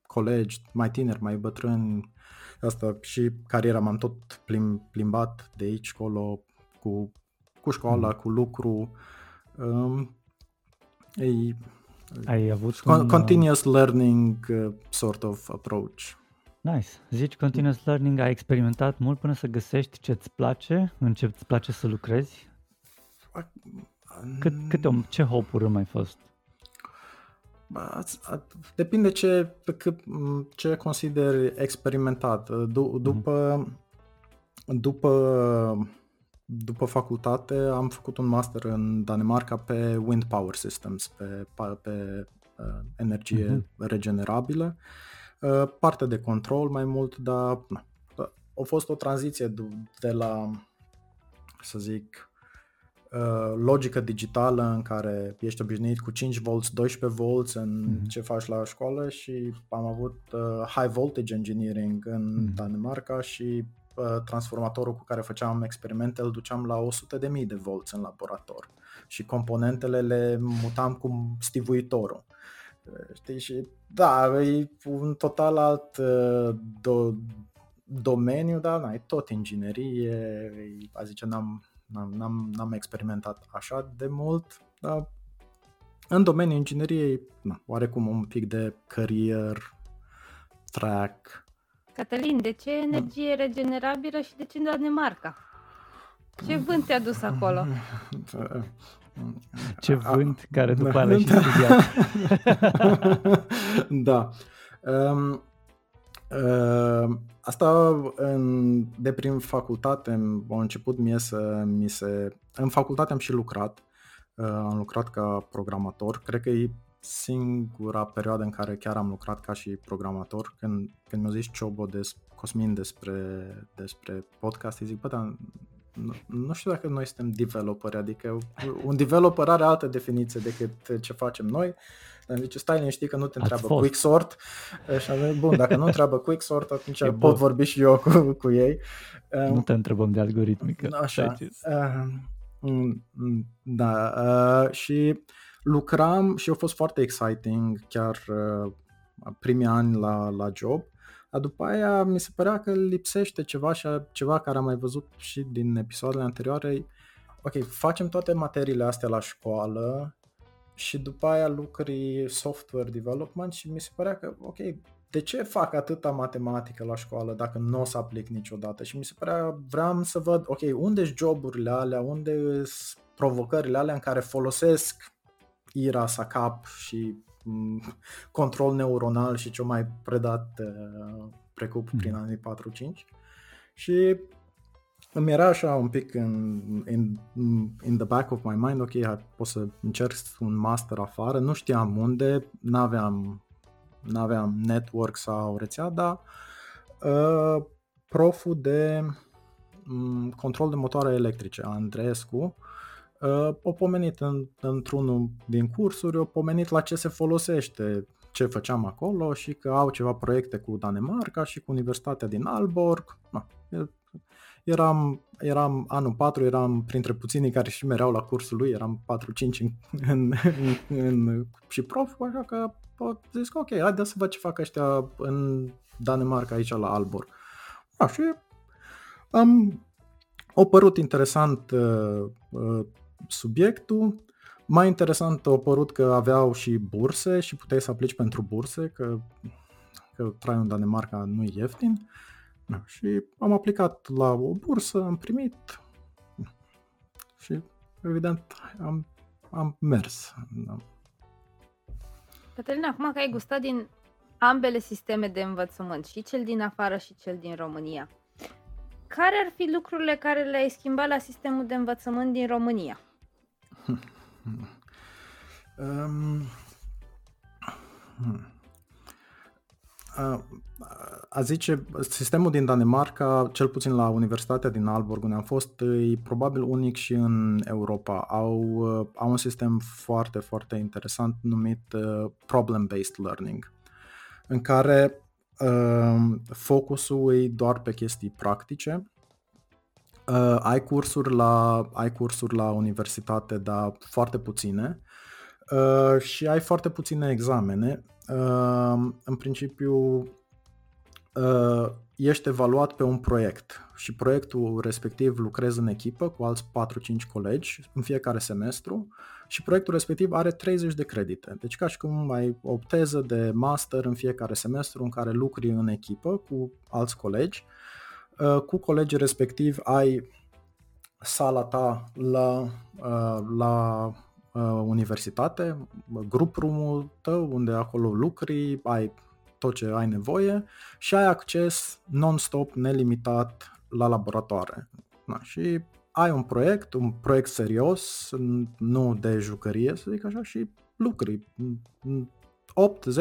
colegi mai tineri, mai bătrâni, asta și cariera m-am tot plim, plimbat de aici, colo, cu, cu școala, mm. cu lucru. Um, E, Ai avut con- un, uh, continuous learning uh, sort of approach. Nice. Zici continuous learning, ai experimentat mult până să găsești ce îți place, în ce îți place să lucrezi? Cât, câte, ce hopuri mai fost? Depinde ce, ce consideri experimentat. D- după, mm-hmm. după după facultate am făcut un master în Danemarca pe Wind Power Systems, pe, pe uh, energie uh-huh. regenerabilă. Uh, parte de control mai mult, dar na, a fost o tranziție de la, să zic, uh, logică digitală în care ești obișnuit cu 5 volts, 12 volts în uh-huh. ce faci la școală și am avut uh, high voltage engineering în uh-huh. Danemarca și Uh, transformatorul cu care făceam experimente îl duceam la 100.000 de volți în laborator și componentele le mutam cu stivuitorul. Uh, știi? Și da, e un total alt uh, do, domeniu, dar n-ai tot inginerie, a zice, n-am, n-am, n-am, n-am experimentat așa de mult, dar în domeniul ingineriei, na, oarecum un pic de career track, Cătălin, de ce energie regenerabilă și de ce în Danemarca? Ce vânt te-a dus acolo? Ce vânt care după aia și studiat. da. Um, uh, asta în, de prin facultate a început mie să mi se... În facultate am și lucrat. Uh, am lucrat ca programator. Cred că e singura perioadă în care chiar am lucrat ca și programator, când, când mi-a zis Ciobo des, Cosmin despre, despre podcast, îi zic, bă, dar nu, nu știu dacă noi suntem developeri, adică un developer are altă definiție decât ce facem noi. Dar zice, stai liniștit că nu te întreabă Quicksort. Și am zis, bun, dacă nu întreabă Quicksort, atunci e pot bun. vorbi și eu cu, cu ei. Nu te întrebăm de algoritmică. Așa. Uh, da, uh, și lucram și a fost foarte exciting chiar uh, primii ani la, la job. Dar după aia mi se părea că lipsește ceva și ceva care am mai văzut și din episoadele anterioare. Ok, facem toate materiile astea la școală și după aia lucri software development și mi se părea că, ok, de ce fac atâta matematică la școală dacă nu o să aplic niciodată? Și mi se părea, vreau să văd, ok, unde sunt joburile alea, unde sunt provocările alea în care folosesc IRA, SACAP și mm, control neuronal și ce mai predat uh, precup prin mhm. anii 4-5 și îmi era așa un pic în, in, in the back of my mind, ok, pot să încerc un master afară, nu știam unde, n-aveam, n-aveam network sau rețea, dar uh, proful de um, control de motoare electrice, Andreescu, Uh, o pomenit în, într-unul din cursuri, o pomenit la ce se folosește, ce făceam acolo și că au ceva proiecte cu Danemarca și cu Universitatea din Alborg. Na, eram, eram anul 4, eram printre puținii care și mereau la cursul lui, eram 4-5 în, în, în, în, și prof, așa că pot zis că ok, haide să văd ce fac ăștia în Danemarca aici la Alborg. Da, și am, au părut interesant uh, uh, subiectul. Mai interesant a părut că aveau și burse și puteai să aplici pentru burse, că, că traiul în Danemarca nu e ieftin. Da, și am aplicat la o bursă, am primit și evident am, am mers. Da. Cătălina, acum că ai gustat din ambele sisteme de învățământ, și cel din afară și cel din România, care ar fi lucrurile care le-ai schimbat la sistemul de învățământ din România? um, hmm. A zice, sistemul din Danemarca, cel puțin la Universitatea din Aalborg, unde am fost, e probabil unic și în Europa. Au, au un sistem foarte, foarte interesant numit uh, Problem-Based Learning, în care uh, focusul e doar pe chestii practice. Uh, ai, cursuri la, ai cursuri la universitate, dar foarte puține. Uh, și ai foarte puține examene în principiu uh, ești evaluat pe un proiect și proiectul respectiv lucrezi în echipă cu alți 4-5 colegi în fiecare semestru și proiectul respectiv are 30 de credite. Deci ca și cum ai o teză de master în fiecare semestru în care lucri în echipă cu alți colegi. Uh, cu colegii respectiv ai sala ta la, uh, la uh, universitate, grupul tău unde acolo lucri, ai tot ce ai nevoie și ai acces non-stop, nelimitat la laboratoare. Da, și ai un proiect, un proiect serios, nu de jucărie, să zic așa, și lucri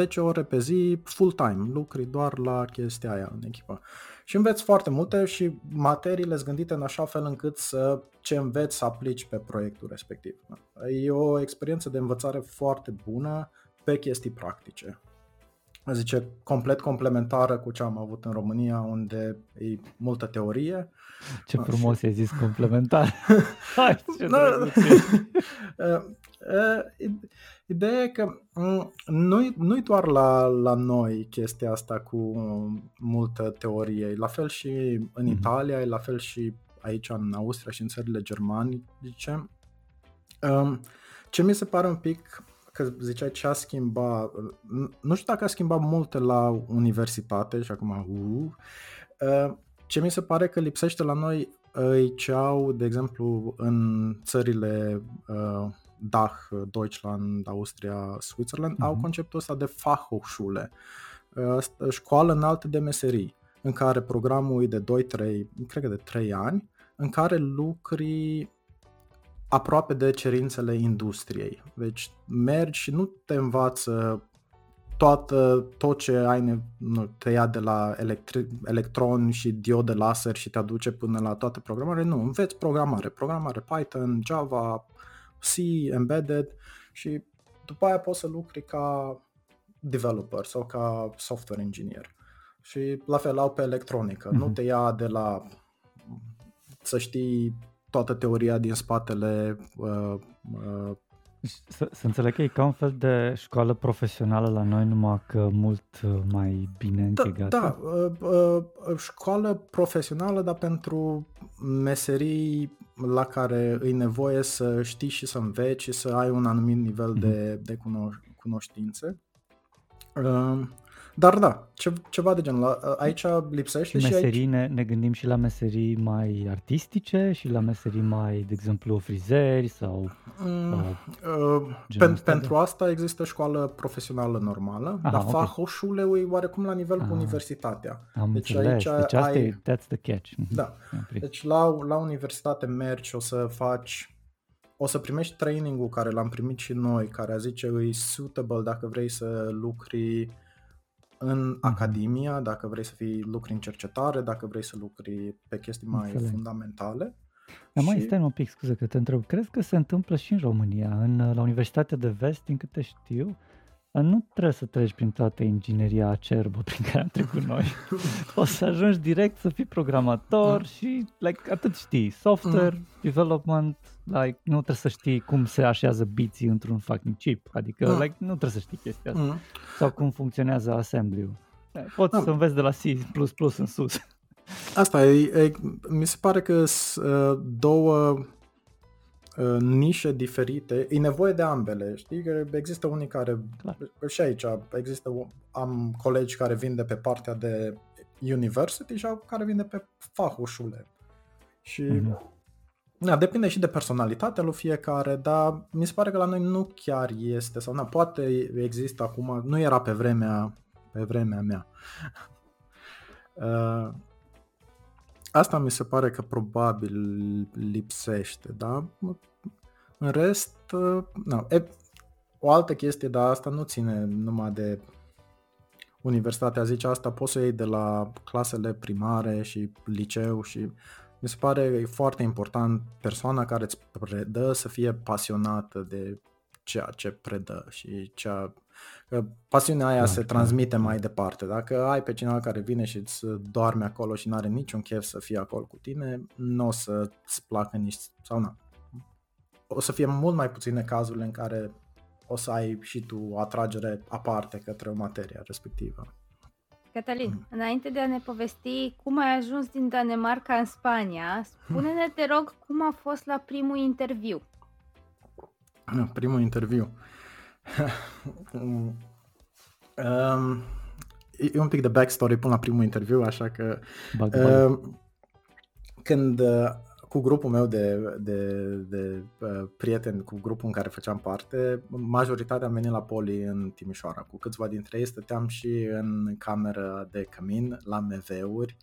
8-10 ore pe zi, full-time, lucri doar la chestia aia în echipă. Și înveți foarte multe și materiile sunt gândite în așa fel încât să ce înveți să aplici pe proiectul respectiv. E o experiență de învățare foarte bună pe chestii practice. Zice, complet complementară cu ce am avut în România, unde e multă teorie. Ce frumos și... ai zis complementar. Hai, ce Ideea e că mm, nu-i, nu-i doar la, la noi chestia asta cu multă teorie, la fel și în mm-hmm. Italia, la fel și aici în Austria și în țările germanice. Um, ce mi se pare un pic că ziceai ce a schimbat, nu știu dacă a schimbat multe la universitate și acum, uh, uh, ce mi se pare că lipsește la noi uh, ce au, de exemplu, în țările uh, Dach, Deutschland, Austria, Switzerland, uh-huh. au mhm. conceptul ăsta de Fachhochschule, uh, școală înaltă de meserii, în care programul e de 2-3, cred că de 3 ani, în care lucri aproape de cerințele industriei. Deci mergi și nu te învață toată, tot ce ai, nu, te ia de la electri, electron și diode laser și te aduce până la toate programare. Nu, înveți programare, programare Python, Java, C, embedded și după aia poți să lucri ca developer sau ca software engineer. Și la fel au pe electronică. Mm-hmm. Nu te ia de la să știi toată teoria din spatele uh, uh, să, să înțeleg că e ca un fel de școală profesională la noi, numai că mult uh, mai bine închegată. Da, da uh, uh, școală profesională, dar pentru meserii la care îi nevoie să știi și să înveți și să ai un anumit nivel mm-hmm. de, de cunoș- cunoștințe. Uh, dar da, ce, ceva de genul. Aici lipsește și, și meserii, aici... ne, ne gândim și la meserii mai artistice și la meserii mai, de exemplu, frizeri sau... Mm, uh, pen, pentru asta există școală profesională normală, Aha, dar okay. Fachhochschule e oarecum la nivel Aha, cu universitatea. Am deci înțeles. aici deci asta ai... e, that's the catch. Mhm. Da. Deci la, la universitate mergi, o să faci o să primești training-ul care l-am primit și noi, care a zice e suitable dacă vrei să lucri în uh-huh. academia, dacă vrei să fii lucri în cercetare, dacă vrei să lucri pe chestii mai Înțeleg. fundamentale. Dar mai și... stai un pic, scuze că te întreb. Crezi că se întâmplă și în România, în, la Universitatea de Vest, din câte știu, nu trebuie să treci prin toată ingineria acerbă prin care am trecut noi. o să ajungi direct să fii programator mm. și like, atât știi, software, mm. development, like, nu trebuie să știi cum se așează biții într-un fucking chip, adică mm. like, nu trebuie să știi chestia asta. Mm. Sau cum funcționează assembly-ul. Poți mm. să înveți de la C++ în sus. Asta e, e mi se pare că sunt uh, două uh, nișe diferite, e nevoie de ambele, știi? Că există unii care, Clar. și aici există, am colegi care vin de pe partea de university și care vin de pe fahușule. Și mm-hmm. Da, depinde și de personalitatea lui fiecare, dar mi se pare că la noi nu chiar este, sau na, poate există acum, nu era pe vremea, pe vremea mea. Uh, asta mi se pare că probabil lipsește, da? În rest, uh, na, e, o altă chestie, dar asta nu ține numai de universitatea, zice asta poți să iei de la clasele primare și liceu și mi se pare foarte important persoana care îți predă să fie pasionată de ceea ce predă și cea, că pasiunea aia da, se transmite da. mai departe. Dacă ai pe cineva care vine și îți doarme acolo și nu are niciun chef să fie acolo cu tine, nu o să-ți placă nici sau nu. O să fie mult mai puține cazurile în care o să ai și tu o atragere aparte către o materie respectivă. Cătălin, mm. înainte de a ne povesti cum ai ajuns din Danemarca în Spania, spune-ne, te rog, cum a fost la primul interviu. Primul interviu. Um, e un pic de backstory până la primul interviu, așa că bag, bag. Uh, când uh, cu grupul meu de, de, de uh, prieteni, cu grupul în care făceam parte, majoritatea am venit la Poli în Timișoara. Cu câțiva dintre ei stăteam și în cameră de cămin, la MV-uri.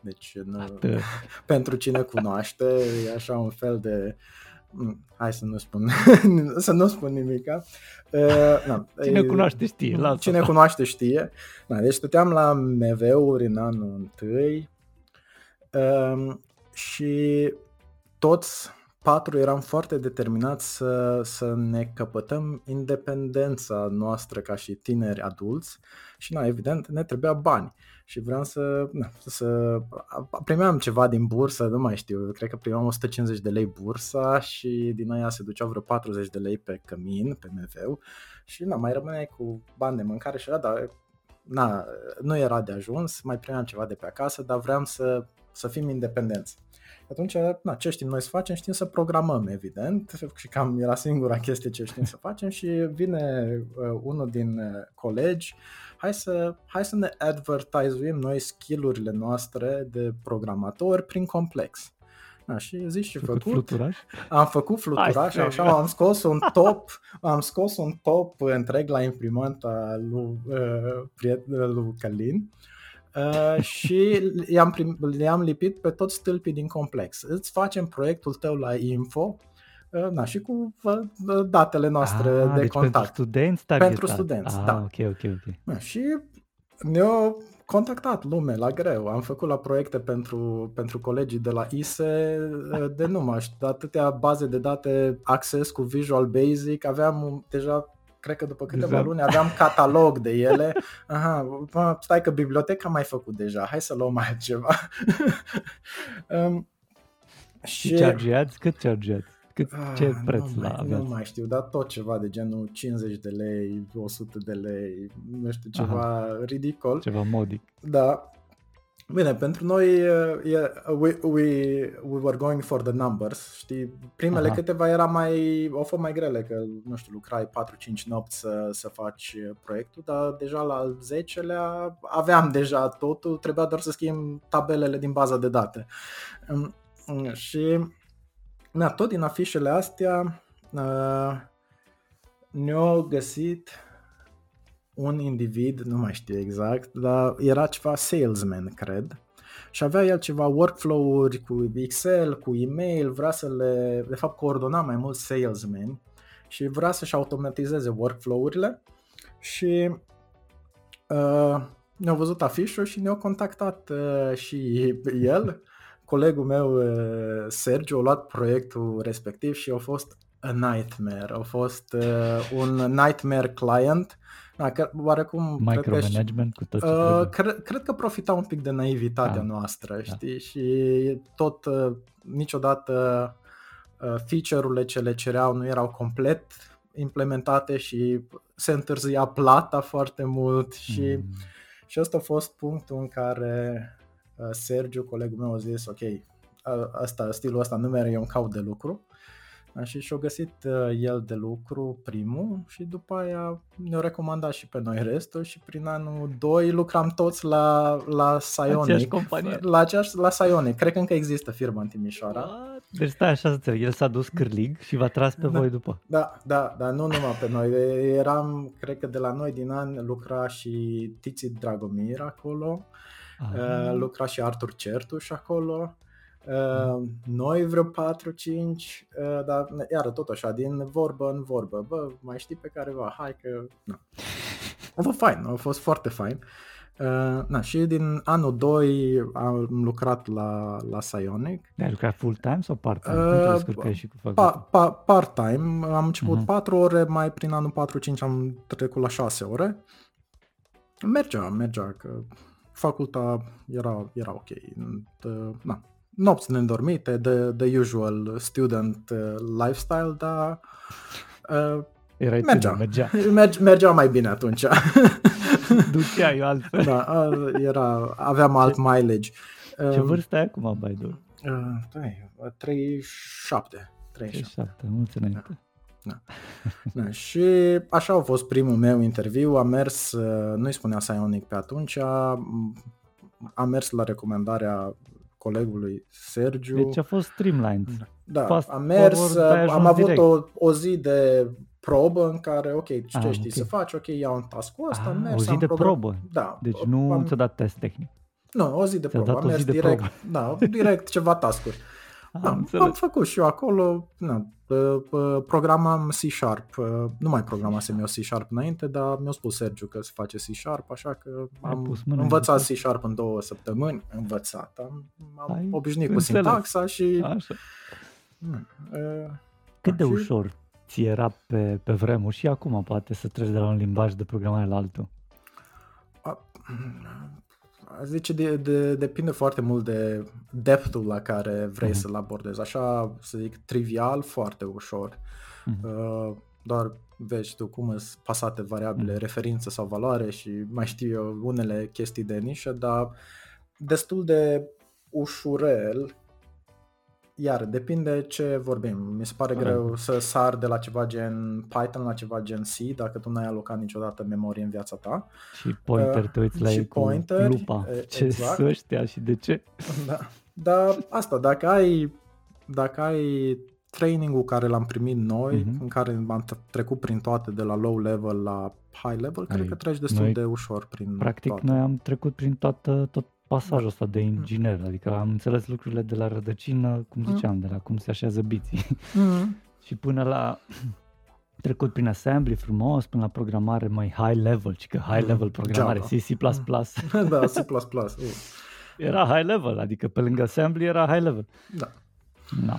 Deci, nu, pentru cine cunoaște, e așa un fel de mm, hai să nu spun, să nu spun nimica. Uh, na, cine e, cunoaște știe. Lasă. Cine cunoaște știe. Na, deci stăteam la MV-uri în anul întâi uh, și toți patru eram foarte determinați să, să ne căpătăm independența noastră ca și tineri adulți și, na, evident, ne trebuia bani. Și vreau să, na, să primeam ceva din bursă, nu mai știu, cred că primeam 150 de lei bursa și din aia se duceau vreo 40 de lei pe cămin, pe MV și na, mai rămâneai cu bani de mâncare și era, dar na, nu era de ajuns, mai primeam ceva de pe acasă, dar vreau să, să fim independenți. Atunci, na, ce știm noi să facem? Știm să programăm, evident, și cam era singura chestie ce știm să facem și vine uh, unul din uh, colegi, hai să, hai să ne advertizuim noi skillurile noastre de programatori prin complex. Da, și zici ce făcut? Fluturaș? Am făcut fluturaș, așa am scos un top, am scos un top întreg la imprimanta lui, uh, lui Călin Uh, și i-am, prim, i-am lipit pe toți stâlpii din complex. Îți facem proiectul tău la info, uh, na, și cu uh, datele noastre ah, de deci contact. Pentru studenți Pentru studenți, ah, da. Ok, ok, ok. Na, și ne-au contactat lume la greu. Am făcut la proiecte pentru, pentru colegii de la ISE de nu mai știu, atâtea baze de date Access cu Visual Basic. Aveam deja cred că după câteva exact. luni aveam catalog de ele. Aha, bă, stai că biblioteca am mai făcut deja, hai să luăm mai ceva. um, și chargeați? Cât chargeați? Cât, ce ah, preț nu la mai, aveți? Nu mai știu, dar tot ceva de genul 50 de lei, 100 de lei, nu știu, ceva Aha. ridicol. Ceva modic. Da, Bine, pentru noi uh, we, we, we were going for the numbers, știi? Primele Aha. câteva era mai, au fost mai grele, că, nu știu, lucrai 4-5 nopți să, să faci proiectul, dar deja la al 10-lea aveam deja totul, trebuia doar să schimb tabelele din baza de date. Um, și, na, tot din afișele astea uh, ne-au găsit un individ, nu mai știu exact, dar era ceva salesman, cred, și avea el ceva workflow-uri cu Excel, cu email, vrea să le, de fapt, coordona mai mult salesmen și vrea să-și automatizeze workflow-urile și uh, ne-au văzut afișul și ne-au contactat uh, și el, colegul meu uh, Sergio, a luat proiectul respectiv și a fost a nightmare, a fost uh, un nightmare client da, că, oarecum... Micromanagement cu tot ce uh, cred, cred că profita un pic de naivitatea da. noastră, da. știi? Și tot, uh, niciodată uh, feature-urile ce le cereau nu erau complet implementate și se întârzia plata foarte mult și, mm. și ăsta a fost punctul în care uh, Sergiu, colegul meu, a zis, ok, asta, stilul ăsta nu merge, eu un caut de lucru Și și-a găsit uh, el de lucru primul și după aia ne-a recomandat și pe noi restul și prin anul 2 lucram toți la, la Sionic. Aceeași companie. La, aceeași, la Sionic. Cred că încă există firma în Timișoara. What? Deci stai așa să înțeleg, el s-a dus cârlig și v-a tras pe Da. voi după. Da, da, dar nu numai pe noi. Eram, cred că de la noi din an lucra și Tiți Dragomir acolo, Ah, uh, lucra și Artur Certuș acolo. Uh, noi vreo 4-5, uh, dar iară tot așa, din vorbă în vorbă. Bă, mai știi pe careva? Hai că... Na. A fost fain, a fost foarte fain. Uh, na, și din anul 2 am lucrat la, la Sionic. Ai lucrat full-time sau part-time? Uh, Cum te descurcai și cu Pa, facultatea? pa, part-time, am început Mhm. 4 ore, mai prin anul 4-5 am trecut la 6 ore. Mergea, mergea, că faculta era, era ok. De, na, nopți nedormite, the, the usual student uh, lifestyle, dar uh, Erai mergea. tânăr, mergea. merge, mergea mai bine atunci. Duceai altfel. da, uh, era, aveam alt mileage. Ce Um, vârstă ai acum, Baidur? Uh, stai, 37. 37. 37, mulți înainte. Da, și așa a fost primul meu interviu, am mers, uh, nu-i spunea Sionic pe atunci, am am mers la recomandarea colegului Sergiu. Deci a fost streamlined. da, fast am mers, forward, ai uh, am ajuns avut direct. o, o zi de probă în care, ok, ce Ah, știi ok. să faci, ok, iau un task-ul ăsta, am Ah, mers, o zi am de program- probă. Da. Deci nu am, ți-a dat test tehnic. Nu, o zi de Ți-a probă, dat am o zi mers de direct, probă. da, direct ceva task-uri. Am Da, am înțeles. făcut și eu acolo, na, uh, uh, programam C-Sharp, uh, nu mai programasem eu C-Sharp înainte, dar mi-a spus Sergiu că se face C-Sharp, așa că Ai am pus mâna în învățat C-Sharp. C-Sharp în două săptămâni, învățat, am, am Ai obișnuit cu înțeles. sintaxa și... Așa. Mm, uh, Cât de și- ușor ți era pe, pe vremuri și acum poate să treci de la un limbaj de programare la altul? Aș, aș zice, de, de, depinde foarte mult de depthul la care vrei Mhm. să-l abordezi. Așa, să zic, trivial, foarte ușor. Mhm. Uh, doar vezi tu cum sunt pasate variabile, Mhm. referință sau valoare și mai știu eu unele chestii de nișă, dar destul de ușurel. Iar depinde ce vorbim. Mi se pare Corect. greu să sar de la ceva gen Python la ceva gen C dacă tu n-ai alocat niciodată memorie în viața ta. Și pointer, Uh, te uiți la și ei cu pointeri, lupa. e, Ce exact. sunt ăștia și de ce? Da. Dar asta, dacă ai, dacă ai training-ul care l-am primit noi, Mhm. în care am t- trecut prin toate de la low level la high level, cred Ai- că treci destul noi- de ușor prin Practic toate. noi am trecut prin toată, tot pasajul ăsta de inginer, adică am înțeles lucrurile de la rădăcină, cum Mm. ziceam, de la cum se așează biții Mm. și până la trecut prin assembly frumos, până la programare mai high level, ci că high Mm. level programare, Java. C, C++, da, C++. Uh, era high level, adică pe lângă assembly era high level. da. Da.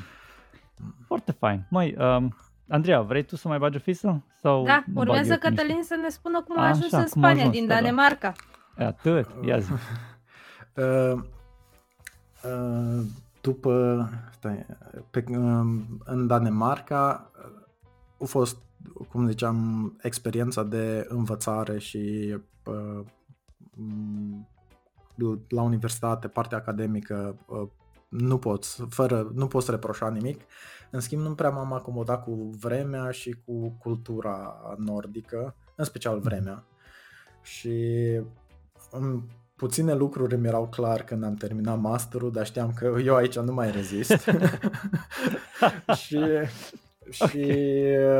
Foarte fain. Măi, um, Andreea, vrei tu să mai bagi o fisă? Sau Da, mă bag urmează eu cu niște? Cătălin să ne spună cum a Așa, ajuns în cum a Spania, ajuns, din da, da. Danemarca. E atât, ia zi. Uh, uh, după, stai, pe, um, în Danemarca uh, a fost, cum ziceam, experiența de învățare și uh, m, la universitate, partea academică, uh, nu poți, fără, nu poți reproșa nimic. În schimb, nu prea m-am acomodat cu vremea și cu cultura nordică, în special vremea. Și um, puține lucruri mi erau clar când am terminat masterul, dar știam că eu aici nu mai rezist. și și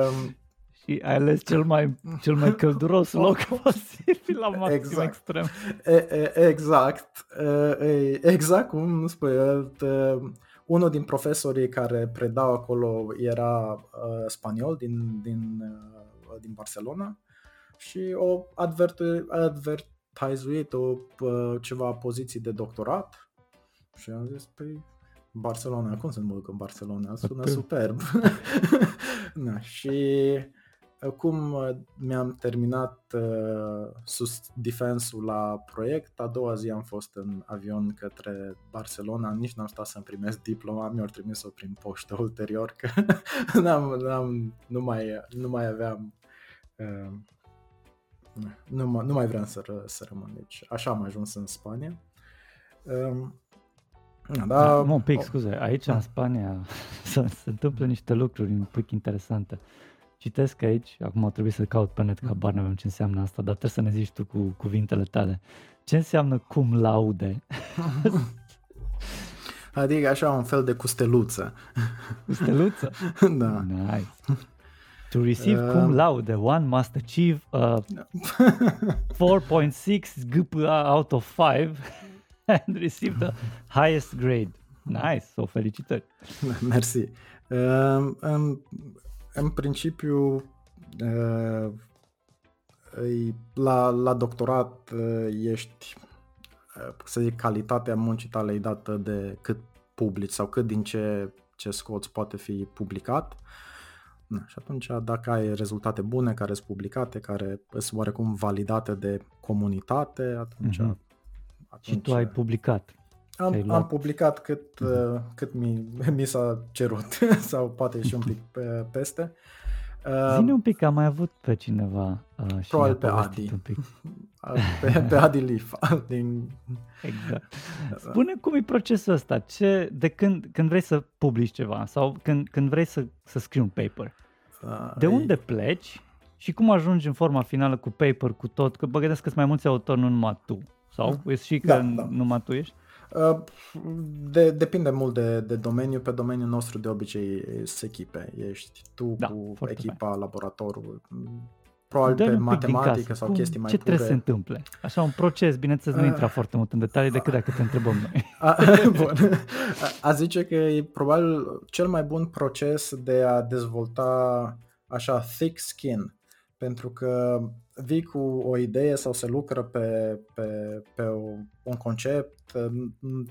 um, Și ai ales cel mai, cel mai călduros loc posibil la maxim Exact. extrem. E, e, exact, e, e, exact cum spui, e, unul din profesorii care predau acolo era uh, spaniol din, din, uh, din Barcelona și o advert, advertizuit o, uh, ceva poziții de doctorat și am zis, păi Barcelona, cum să nu mă duc în Barcelona? Sună Atât. superb. Na, și cum uh, mi-am terminat uh, sus defensul la proiect, a doua zi am fost în avion către Barcelona, nici n-am stat să-mi primesc diploma, mi-au trimis-o prin poștă ulterior, că n-am, n-am, nu, mai, nu mai aveam, uh, nu, mai- nu mai vreau să, ră, să rămân, deci așa am ajuns în Spania. Um, Da, da, un pic, scuze, aici în Spania se, se întâmplă niște lucruri un pic interesante. Citesc aici, acum o trebuie să caut pe net, că habar nu avem ce înseamnă asta, dar trebuie să ne zici tu cu cuvintele tale. Ce înseamnă cum laude? Adică așa un fel de custeluță. Custeluță? da. Nice. To receive uh, cum laude, one must achieve a 4.6 GPA out of 5 and receive the highest grade. Nice, so felicitări. Mersi. Uh, în, în principiu, uh, la, la doctorat uh, ești, uh, să zic, calitatea muncii tale e dată de cât publici sau cât din ce, ce scoți poate fi publicat. Na, și atunci, dacă ai rezultate bune care sunt publicate, care sunt oarecum validate de comunitate, atunci... Mm-hmm. atunci și tu ai publicat. Am, ai luat... am publicat cât, mm-hmm. uh, cât mi, mi s-a cerut sau poate și un pic pe, peste. Uh, Zine un pic, am mai avut pe cineva uh, și Probabil pe Adi. Un pic. pe, pe Adi Leaf. Din... Exact. Spune cum e procesul ăsta. Ce, de când, când vrei să publici ceva sau când, când vrei să, să scrii un paper, uh, de unde e... pleci și cum ajungi în forma finală cu paper, cu tot? Că bă, că sunt mai mulți autori, nu numai tu. Sau? Da. și că da, da. numai tu ești? Uh, de, depinde mult de, de domeniu. Pe domeniul nostru de obicei se echipe. Ești tu da, cu echipa, bine. laboratorul, probabil Dă-mi pe matematică sau Cum, chestii mai Ce pure. trebuie să se întâmple? Așa un proces, bineînțeles, nu uh, intra foarte mult în detalii decât dacă te întrebăm noi. A, bun. A zice că e probabil cel mai bun proces de a dezvolta așa thick skin, pentru că vii cu o idee sau se lucră pe, pe, pe un concept.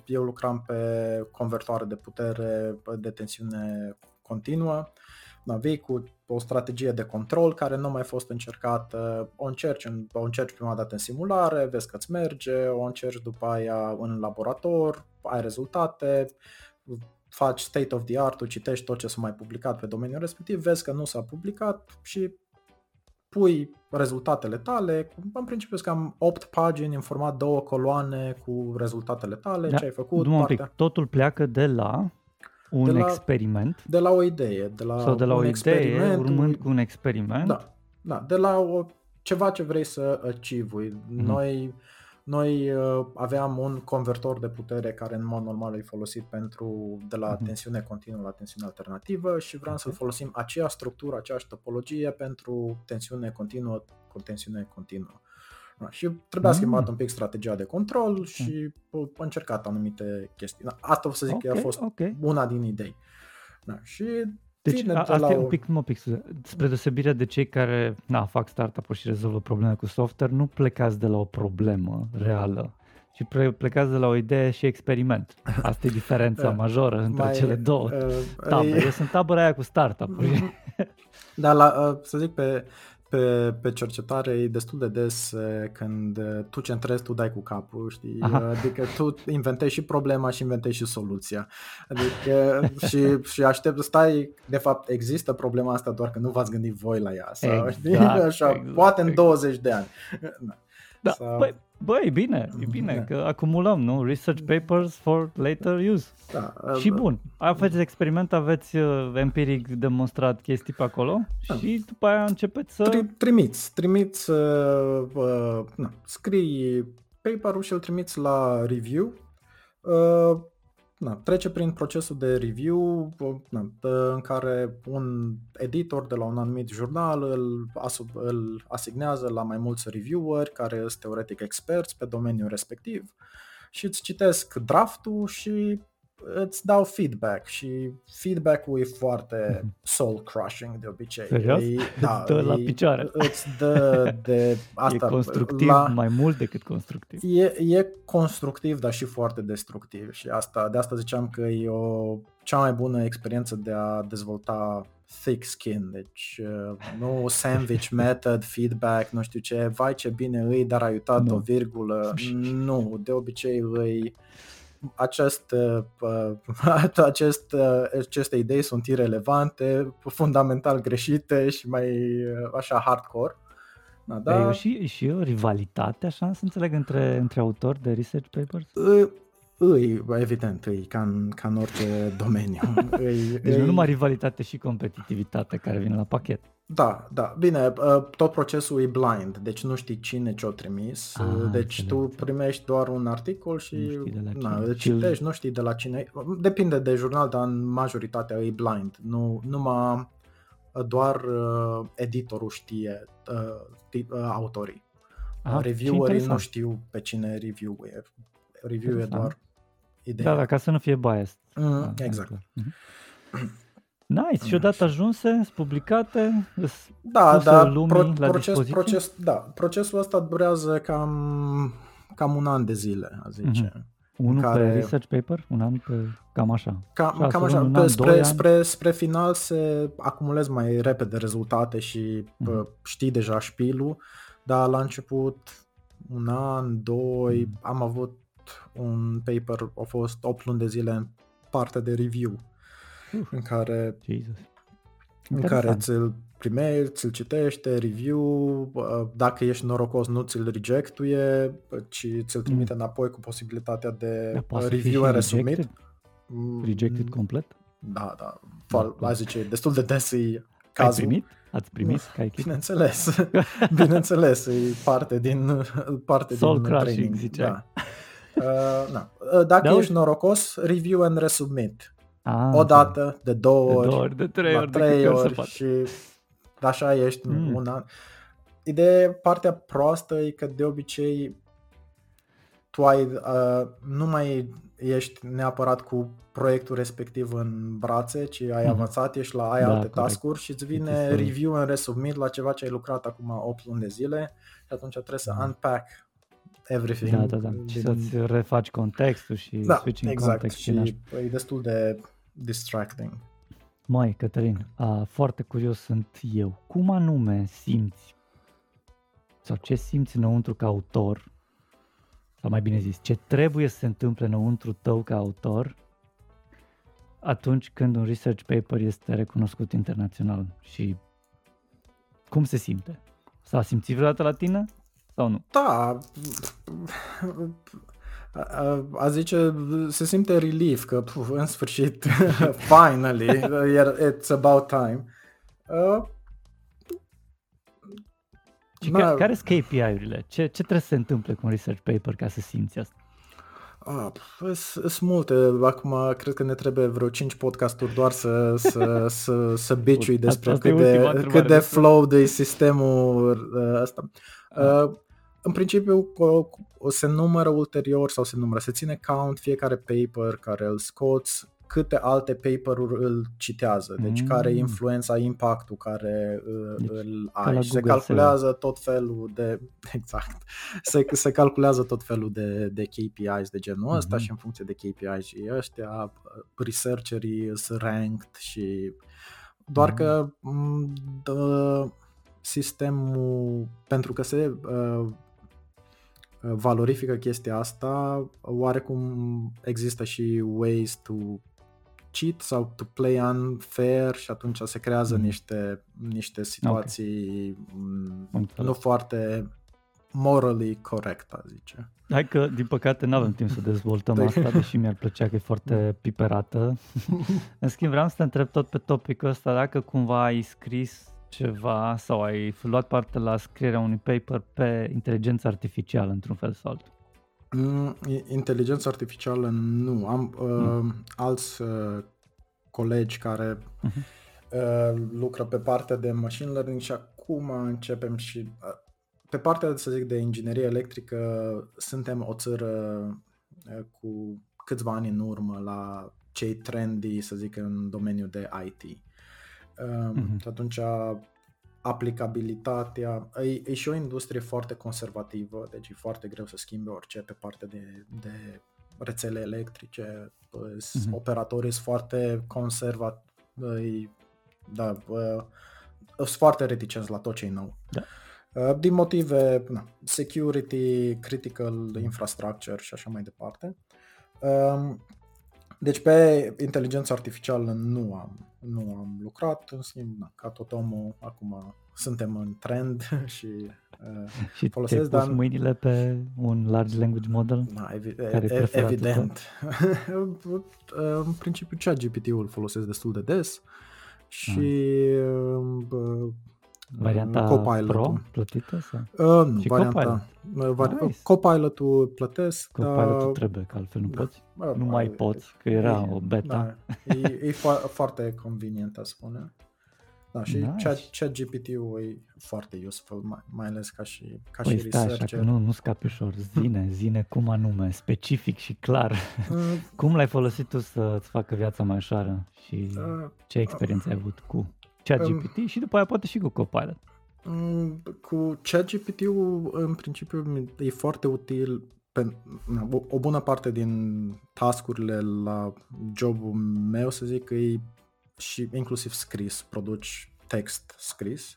Eu lucram pe convertoare de putere de tensiune continuă. Da, vii cu o strategie de control care nu mai a fost încercată, o încerci, o încerci prima dată în simulare, vezi că îți merge, o încerci după aia în laborator, ai rezultate, faci state of the art, tu citești tot ce s-a mai publicat pe domeniul respectiv, vezi că nu s-a publicat și pui rezultatele tale, în principiu sunt cam 8 pagini în format două coloane cu rezultatele tale, da, ce ai făcut. Un pic, totul pleacă de la un de la, experiment. De la o idee. De la sau de la un o idee urmând cu un experiment. Da, da de la o, ceva ce vrei să achieve mm-hmm. Noi noi uh, aveam un convertor de putere care în mod normal e folosit pentru de la uh-huh. tensiune continuă la tensiune alternativă și vreau okay. să folosim aceeași structură, aceeași topologie pentru tensiune continuă cu tensiune continuă. Da, și trebuia mm. schimbat un pic strategia de control și mm. încercat anumite chestii. Da, asta o să zic okay, că a fost okay. una din idei. Da, și deci a, asta e un pic, mă pic, spre deosebire de cei care na, fac startup-uri și rezolvă probleme cu software, nu plecați de la o problemă reală, ci plecați de la o idee și experiment. Asta e diferența majoră între Mai, cele două uh, tabere. Eu sunt tabăra aia cu startup-uri. Da, la, uh, să zic pe pe, pe cercetare e destul de des când tu centrezi, tu dai cu capul, știi? Aha. Adică tu inventezi și problema și inventezi și soluția. Adică și, și aștept, stai, de fapt există problema asta doar că nu v-ați gândit voi la ea. Sau, exact, știi? Așa, exact, poate în 20 de ani. Da. Da, sau... băi, băi, e bine, e bine da. că acumulăm, nu? Research papers for later use. Da, și da. bun, aveți experiment, aveți uh, empiric demonstrat chestii pe acolo da. și după aia începeți să... Tri- trimiți, trimiți, uh, uh, na, scrii paperul și îl trimiți la review. Uh, na, trece prin procesul de review na, în care un editor de la un anumit jurnal îl, îl asignează la mai mulți revieweri care sunt teoretic experți pe domeniul respectiv și îți citesc draftul și îți dau feedback și feedback-ul e foarte mhm. soul crushing de obicei. Serios? E, da, dă e, la picioare. Îți dă de asta. E constructiv la, mai mult decât constructiv. E, e constructiv, dar și foarte destructiv și asta, de asta ziceam că e o cea mai bună experiență de a dezvolta thick skin, deci uh, nu sandwich method, feedback, nu știu ce, vai ce bine îi, dar ai uitat nu. o virgulă, nu, de obicei îi acest, uh, acest, uh, aceste idei sunt irelevante, fundamental greșite și mai uh, așa hardcore. Da, da. E și, și o rivalitate, așa, să înțeleg, între, între autori de research papers? îi, evident, îi, ca în, ca în orice domeniu. îi, deci îi... nu numai rivalitate și competitivitate care vine la pachet. Da, da. Bine, uh, tot procesul e blind, deci nu știi cine ce-o trimis. Ah, deci înțeleg, tu primești doar un articol și na, îl citești, nu știi de la cine. Depinde de jurnal, dar în majoritatea e blind. Nu, numai doar uh, editorul știe uh, uh, autorii. Ah, Reviewerii nu știu pe cine review e. Review e doar ideea. Da, da, ca să nu fie biased. Mm, ah, exact. Mm-hmm. Nice, și odată ajunse, publicate, da, da, lumii pro, la proces, proces, da, procesul ăsta durează cam, cam un an de zile, a zice. Mm-hmm. Unul care... pe research paper? Un an pe... Cam așa. Cam, Șase, cam așa. Pe, an, spre, spre, spre final se acumulez mai repede rezultate și mm-hmm. știi deja șpilul, dar la început un an, doi, mm-hmm. am avut un paper, a fost 8 luni de zile în partea de review uh, în care Jesus. în care ți-l primești, ți-l citește, review, dacă ești norocos nu ți-l rejectuie, ci ți-l trimite mm. înapoi cu posibilitatea de da, review and resubmit. Mm, rejected complet? Da, da, Fal, da, zice, destul de des e cazul. Ați primit? Ați primit? Ca Bineînțeles, bineînțeles, e parte din, parte Soul din crashing, training. zice. Da. Uh, na. Uh, dacă da, ești norocos, review and resubmit. Ah, o dată, de două ori, de, două ori, de trei ori, trei ori și așa ești mm. un an. Ideea, partea proastă e că de obicei tu ai, uh, nu mai ești neapărat cu proiectul respectiv în brațe, ci ai mm. avansat, ești la ai da, alte corect. task-uri și îți vine review în resubmit la ceva ce ai lucrat acum 8 luni de zile și atunci trebuie să mm. unpack everything. Da, da, da. Din... Și să-ți refaci contextul și da, switching exact. context. Și, și e destul de distracting. Mai, Cătălin, a, foarte curios sunt eu. Cum anume simți sau ce simți înăuntru ca autor sau mai bine zis, ce trebuie să se întâmple înăuntru tău ca autor atunci când un research paper este recunoscut internațional și cum se simte? S-a simțit vreodată la tine sau nu? Da, a zice, se simte relief că puf, în sfârșit, finally, it's about time. Uh, și na, care sunt KPI-urile? Ce, ce trebuie să se întâmple cu un research paper ca să simți asta? Ah, sunt multe. Acum cred că ne trebuie vreo 5 podcasturi doar să, să, să, să biciui despre cât de, cât de flow de sistemul uh, ăsta. Uh, în principiu o, o se numără ulterior sau se numără, se ține count fiecare paper care îl scoți, câte alte paper-uri îl citează, deci mm. care e influența, impactul care deci, îl ai și se calculează tot felul de, exact, se, se calculează tot felul de, de KPIs de genul mm-hmm. ăsta și în funcție de KPIs și ăștia, researcherii sunt ranked și doar mm. că dă, sistemul, pentru că se uh, valorifică chestia asta, oarecum există și ways to cheat sau to play unfair și atunci se creează mm. niște, niște situații okay. nu foarte morally corect, a zice. Hai că, din păcate, nu avem timp să dezvoltăm asta, deși mi-ar plăcea că e foarte piperată. În schimb, vreau să te întreb tot pe topicul ăsta, dacă cumva ai scris ceva sau ai luat parte la scrierea unui paper pe inteligență artificială într-un fel sau altul? Mm, inteligență artificială nu. Am uh, mm. alți uh, colegi care uh-huh. uh, lucră pe partea de machine learning și acum începem și uh, pe partea, să zic, de inginerie electrică suntem o țară uh, cu câțiva ani în urmă la cei trendy, să zic, în domeniul de IT. Uh-huh. Și atunci aplicabilitatea, e, e și o industrie foarte conservativă, deci e foarte greu să schimbe orice pe partea de, de rețele electrice, uh-huh. operatorii sunt foarte conservatori, da, sunt foarte reticenți la tot ce e nou. Da. Din motive na, security, critical infrastructure și așa mai departe. Deci pe inteligența artificială nu am, nu am lucrat, în schimb, na, ca tot omul, acum suntem în trend și uh, Și folosesc, te-ai dar pus mâinile pe un large language model? na, evi- Care e e- preferatul evident. în principiu chat GPT-ul folosesc destul de des și uh, Varianta Copilot-ul. Pro plătită? Sau? Uh, nu, Și varianta. uh, Vari- Nice. Copilot-ul plătesc, Copilotul dar trebuie, că altfel nu da. poți. bă, Nu bă, mai e- poți, că era e- o beta. Da, e, e fo- foarte convenient, aș spune. Da, și Nice. chat, chat GPT-ul e foarte useful, mai, mai ales ca și, ca Păi și stai așa, researcher. că nu, nu scapi ușor. Zine, zine cum anume, specific și clar. Mm, Cum l-ai folosit tu să-ți facă viața mai ușoară și uh, ce experiență ai avut cu ChatGPT și după aia poate și cu Copilot. Mm, Cu ChatGPT-ul, în principiu, mi- e foarte util pe, na, o, o bună parte din tascurile la jobul meu, să zic, e și inclusiv scris, produci text scris.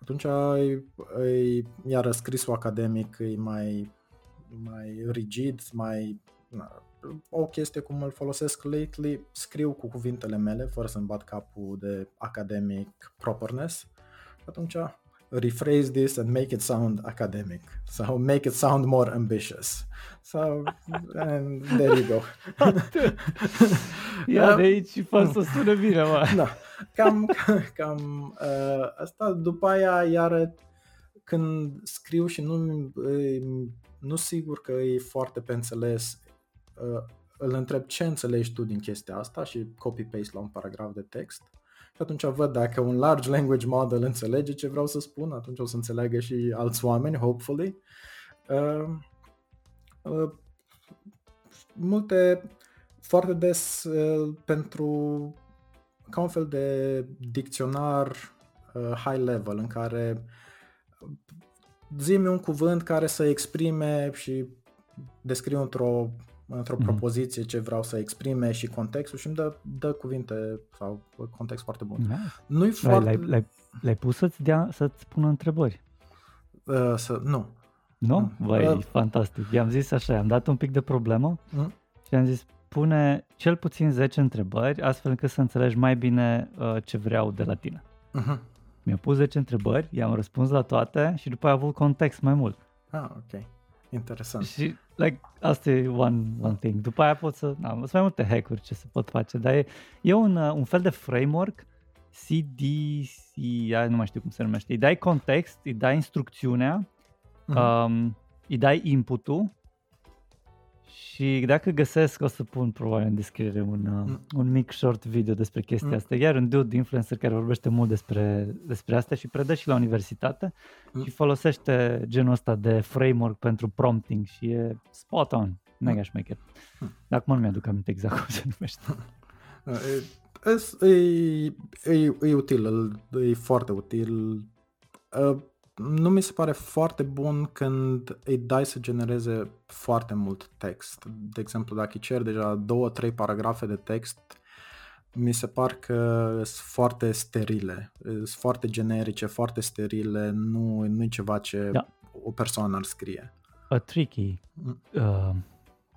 Atunci, e, e, iar scrisul academic e mai, mai rigid, mai... Na, o chestie cum îl folosesc lately, scriu cu cuvintele mele, fără să-mi bat capul de academic properness. Atunci, rephrase this and make it sound academic. So make it sound more ambitious. So, and there you go. Ia de aici și fă să sună bine, mă. Da, cam, cam uh, asta. După aia, iară, când scriu și nu, uh, nu sigur că e foarte pe înțeles, uh, îl întreb ce înțelegi tu din chestia asta și copy-paste la un paragraf de text. Și atunci văd dacă un large language model înțelege ce vreau să spun, atunci o să înțeleagă și alți oameni, hopefully. Uh, uh, multe, foarte des uh, pentru ca un fel de dicționar uh, high level în care zi-mi un cuvânt care să exprime și descriu într-o, într-o Mhm. propoziție ce vreau să exprime și contextul și îmi dă, dă cuvinte sau context foarte bun. Nice. Nu-i L-ai, foarte... l-ai, l-ai, l-ai pus să-ți, dea, să-ți pună întrebări. Uh, să, nu. Nu? Mm. Băi, Uh. fantastic. I-am zis așa, i-am dat un pic de problemă Mm? și am zis pune cel puțin 10 întrebări astfel încât să înțelegi mai bine uh, ce vreau de la tine. Uh-huh. Mi-a pus 10 întrebări, i-am răspuns la toate și după aia a avut context mai mult. Ah, ok. Interesant. Și like, asta e one, one thing. După aia pot să... Na, sunt mai multe hack-uri ce se pot face, dar e, e un, uh, un fel de framework CDC, nu mai știu cum se numește. Îi dai context, îi dai instrucțiunea, Mhm. um, îi dai input-ul și dacă găsesc o să pun probabil în descriere un, uh, Mm. un mic short video despre chestia Mm. asta. Iar un dude influencer care vorbește mult despre, despre asta și predă și la universitate Mm. și folosește genul ăsta de framework pentru prompting și e spot on, mega șmecher. Mm. Dar acum nu mi-aduc aminte exact cum se numește. E, e, e, e util, îl- e foarte util. Uh, Nu mi se pare foarte bun când îi dai să genereze foarte mult text. De exemplu, dacă îi cer deja două, trei paragrafe de text, mi se par că sunt foarte sterile, sunt foarte generice, foarte sterile, nu, nu e ceva ce Da. o persoană ar scrie. A tricky. Mm. Uh,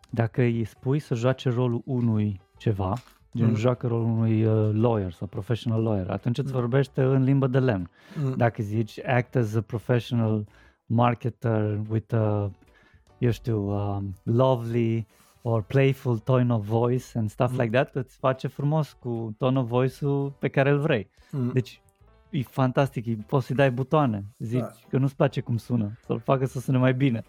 dacă îi spui să joace rolul unui ceva, gen Mm. joacă rolul unui uh, lawyer sau professional lawyer, atunci îți Mm. vorbește în limbă de lemn. Mm. Dacă zici act as a professional marketer with a, eu știu, um, lovely or playful tone of voice and stuff Mm. like that, îți face frumos cu tone of voice-ul pe care îl vrei. Mm. Deci e fantastic, e- poți să-i dai butoane, zici Da. că nu-ți place cum sună, să-l facă să sune mai bine.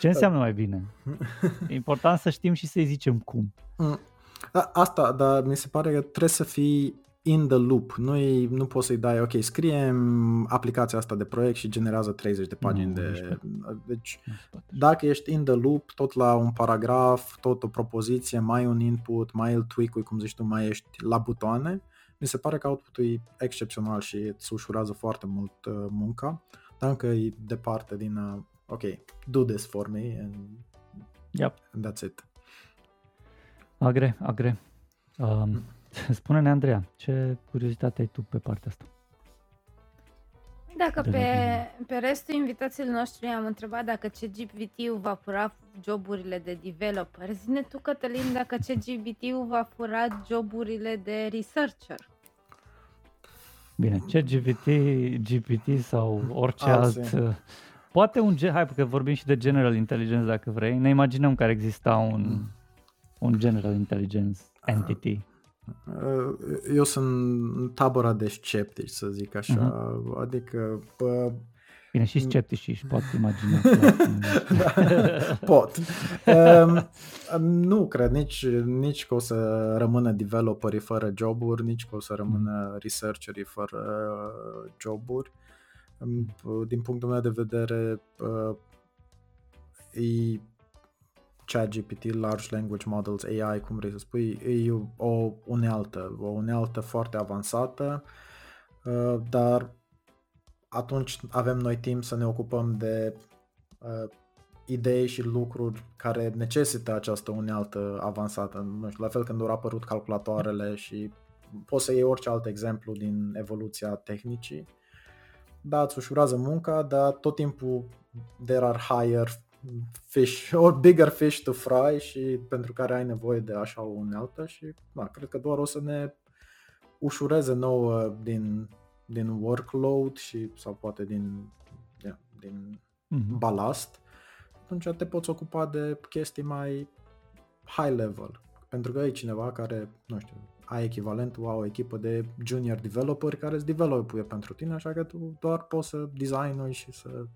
Ce înseamnă mai bine? E important să știm și să-i zicem cum. Mm. Da, asta, dar mi se pare că trebuie să fii in the loop. Nu, nu poți să-i dai, ok, scrie aplicația asta de proiect și generează 30 de pagini Nu, de... nici Deci, Nu se poate. dacă ești in the loop, tot la un paragraf, tot o propoziție, mai un input, mai îl tweak cum zici tu, mai ești la butoane, mi se pare că output-ul e excepțional și îți ușurează foarte mult uh, munca. Dar încă e departe din, uh, ok, do this for me and, Yep. and that's it. Agre, agre. Um, spune-ne, Andreea, ce curiozitate ai tu pe partea asta? dacă pe, pe restul invitațiilor noștri am întrebat dacă CGPT-ul va fura joburile de developer, zine tu, Cătălin, dacă CGPT-ul va fura joburile de researcher. Bine, CGPT, GPT sau orice Alții. alt... Poate un... Hai, că vorbim și de general intelligence dacă vrei. Ne imaginăm că ar exista un, mm. Un general intelligence entity. Uh, eu sunt în tabăra de sceptici, să zic așa. Uh-huh. Adică... Bă, Bine, și sceptici și pot imagina. da, pot. Um, nu cred nici, nici că o să rămână developerii fără joburi, nici că o să rămână mm. researcherii fără joburi. Um, din punctul meu de vedere, uh, e ChatGPT, Large Language Models, AI, cum vrei să spui, e o unealtă, o unealtă foarte avansată, uh, dar atunci avem noi timp să ne ocupăm de uh, idei și lucruri care necesită această unealtă avansată. Nu știu, la fel când au apărut calculatoarele și poți să iei orice alt exemplu din evoluția tehnicii. Da, îți ușurează munca, dar tot timpul there are higher fish or bigger fish to fry și pentru care ai nevoie de așa o unealtă și da, cred că doar o să ne ușureze nouă din, din workload și sau poate din, yeah, din mm-hmm. balast, atunci te poți ocupa de chestii mai high level. Pentru că ai cineva care, nu știu, ai echivalentul a o echipă de junior developer care îți developuie pentru tine, așa că tu doar poți să design și să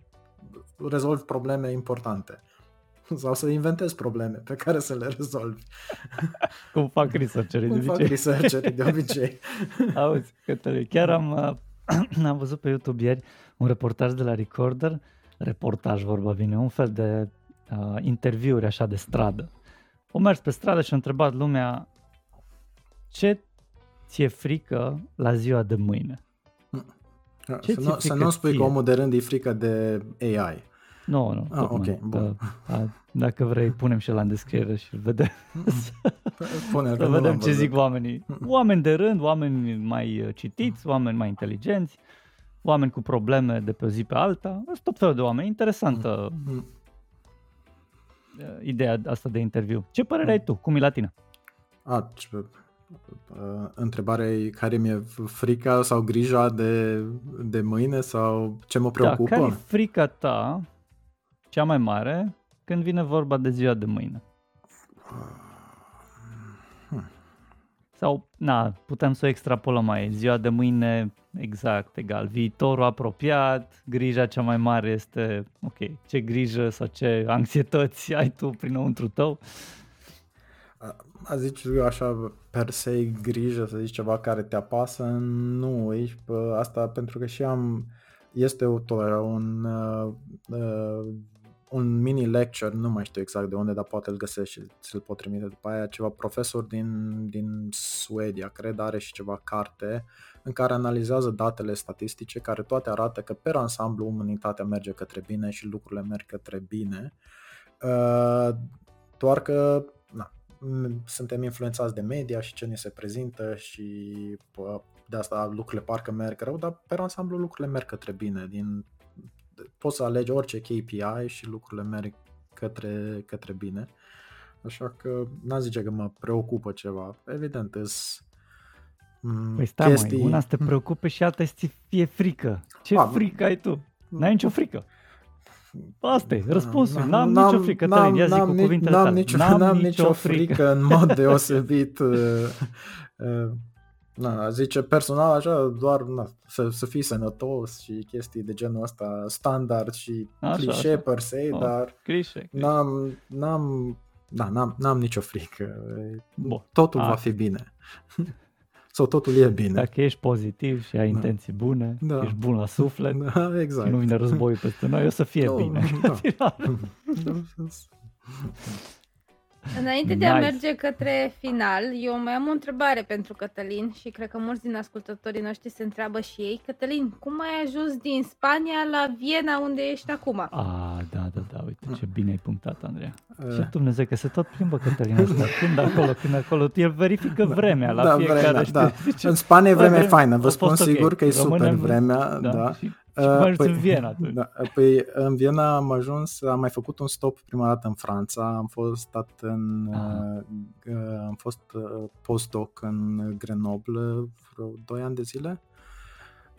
rezolvi probleme importante. Sau să inventezi probleme pe care să le rezolvi. Cum fac researcherii Cum de fac researcherii de obicei. Auzi, Cătălin, chiar am, am văzut pe YouTube ieri un reportaj de la Recorder, reportaj vorba vine, un fel de uh, interviuri așa de stradă. O mers pe stradă și a întrebat lumea ce ți-e frică la ziua de mâine? Ce să, nu, să nu spui ție? că omul de rând e frică de AI. Nu, nu. Ah, ok, bun. A, dacă vrei, punem și la în descriere și vedem. Pune, să vedem ce zic oamenii. Oameni de rând, oameni mai uh, citiți, oameni mai inteligenți, oameni cu probleme de pe o zi pe alta. Sunt tot felul de oameni. Interesantă mm. ideea asta de interviu. Ce părere ai tu? Cum e la tine? A, ce Uh, întrebarea e care mi-e frica sau grija de, de mâine sau ce mă preocupă? Da, care e frica ta cea mai mare când vine vorba de ziua de mâine? Hmm. Sau, na, putem să o extrapolăm mai. Ziua de mâine, exact, egal. Viitorul apropiat, grija cea mai mare este, ok, ce grijă sau ce anxietăți ai tu prinăuntru tău? A zice așa per se grijă, să zici ceva care te apasă, nu, ești, asta pentru că și am, este un, uh, uh, un mini lecture, nu mai știu exact de unde, dar poate îl găsesc și ți-l pot trimite după aia, ceva profesor din, din Suedia, cred, are și ceva carte în care analizează datele statistice care toate arată că per ansamblu umanitatea merge către bine și lucrurile merg către bine, uh, doar că suntem influențați de media și ce ne se prezintă și pă, de asta lucrurile parcă merg rău, dar pe ansamblu lucrurile merg către bine. Din, poți să alegi orice KPI și lucrurile merg către, către bine. Așa că n-aș zice că mă preocupă ceva. Evident, îs Păi stai chestii... mai, una să te preocupe și alta să fie frică. Ce A, frică ai tu? N-ai nicio frică. Asta e răspunsul. N-am, n-am nicio frică. N-am, ia zic cu cuvintele n-am, nicio, n-am, n-am nicio frică. frică în mod deosebit. uh, uh, na, zice personal așa, doar na, să, să fii sănătos și chestii de genul ăsta standard și așa, clișe așa. per se, oh, dar clișe, clișe. N-am, n-am, da, n-am, n-am nicio frică. Bun. Totul A. va fi bine. sau totul e bine. Dacă ești pozitiv și ai da. intenții bune, da. ești bun la suflet da, exact. și nu vine războiul peste noi, o să fie oh, bine. Da. Înainte de a merge către final, eu mai am o întrebare pentru Cătălin și cred că mulți din ascultătorii noștri se întreabă și ei. Cătălin, cum ai ajuns din Spania la Viena unde ești acum? Ah, da, da, da, uite ce bine ai punctat, Andreea. Uh. Și Dumnezeu că se tot plimbă Cătălin asta, când acolo, când acolo, el verifică da. vremea la da, fiecare. Vremea, da. În Spania e vremea faină, vă spun sigur okay. că e super vremea, da. da. Și Și cum păi, în Viena atunci? Da, păi în Viena am ajuns, am mai făcut un stop prima dată în Franța, am fost stat în, uh, uh, am fost uh, postdoc în Grenoble vreo 2 ani de zile,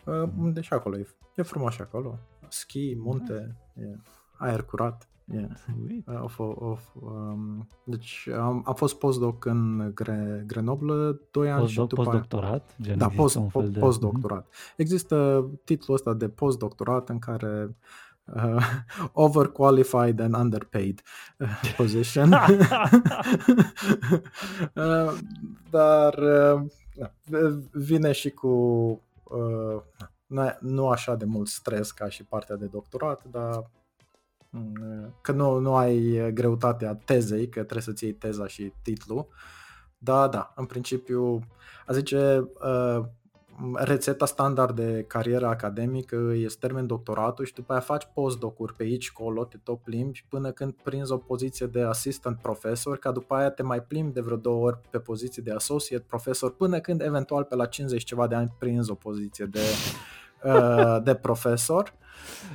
uh, unde și acolo e, e frumos și acolo, schi, munte, e aer curat. Yeah. Of, of, um, deci am, am fost postdoc în Gre, Grenoble 2 ani postdoc, și după postdoctorat? Gen da, post, un fel de... postdoctorat. Mm-hmm. Există titlul ăsta de postdoctorat în care uh, overqualified and underpaid uh, position. uh, dar uh, vine și cu uh, nu așa de mult stres ca și partea de doctorat, dar Mm, că nu, nu ai greutatea tezei, că trebuie să-ți iei teza și titlul. Da, da, în principiu, a zice, uh, rețeta standard de carieră academică este termen doctoratul și după aia faci postdocuri pe aici, colo, te tot plimbi până când prinzi o poziție de assistant profesor, ca după aia te mai plimbi de vreo două ori pe poziție de associate profesor, până când eventual pe la 50 ceva de ani prinzi o poziție de, uh, de profesor.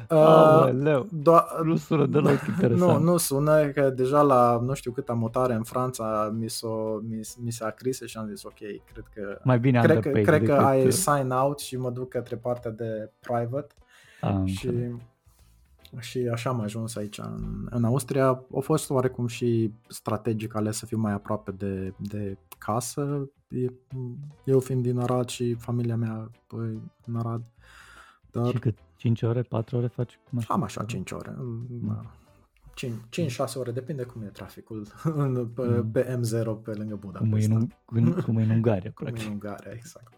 Uh, do- nu sună deloc interesant. Nu, nu sună, că deja la nu știu câta mutare în Franța mi, s-o, mi, mi s-a crise și am zis ok, cred că mai bine cred, că, cred că ai sign out și mă duc către partea de private am și, și așa am ajuns aici în, în Austria. A fost oarecum și strategic ales să fiu mai aproape de, de casă. Eu fiind din Arad și familia mea păi, în Arad. Dar... Și cât 5 ore, 4 ore faci? Cum Am așa 5 ore. 5-6 ore, depinde cum e traficul pe, mm. pe M0 pe lângă Budapest. Cum e în, în, cum e în Ungaria, corect. Cum e în Ungaria, exact.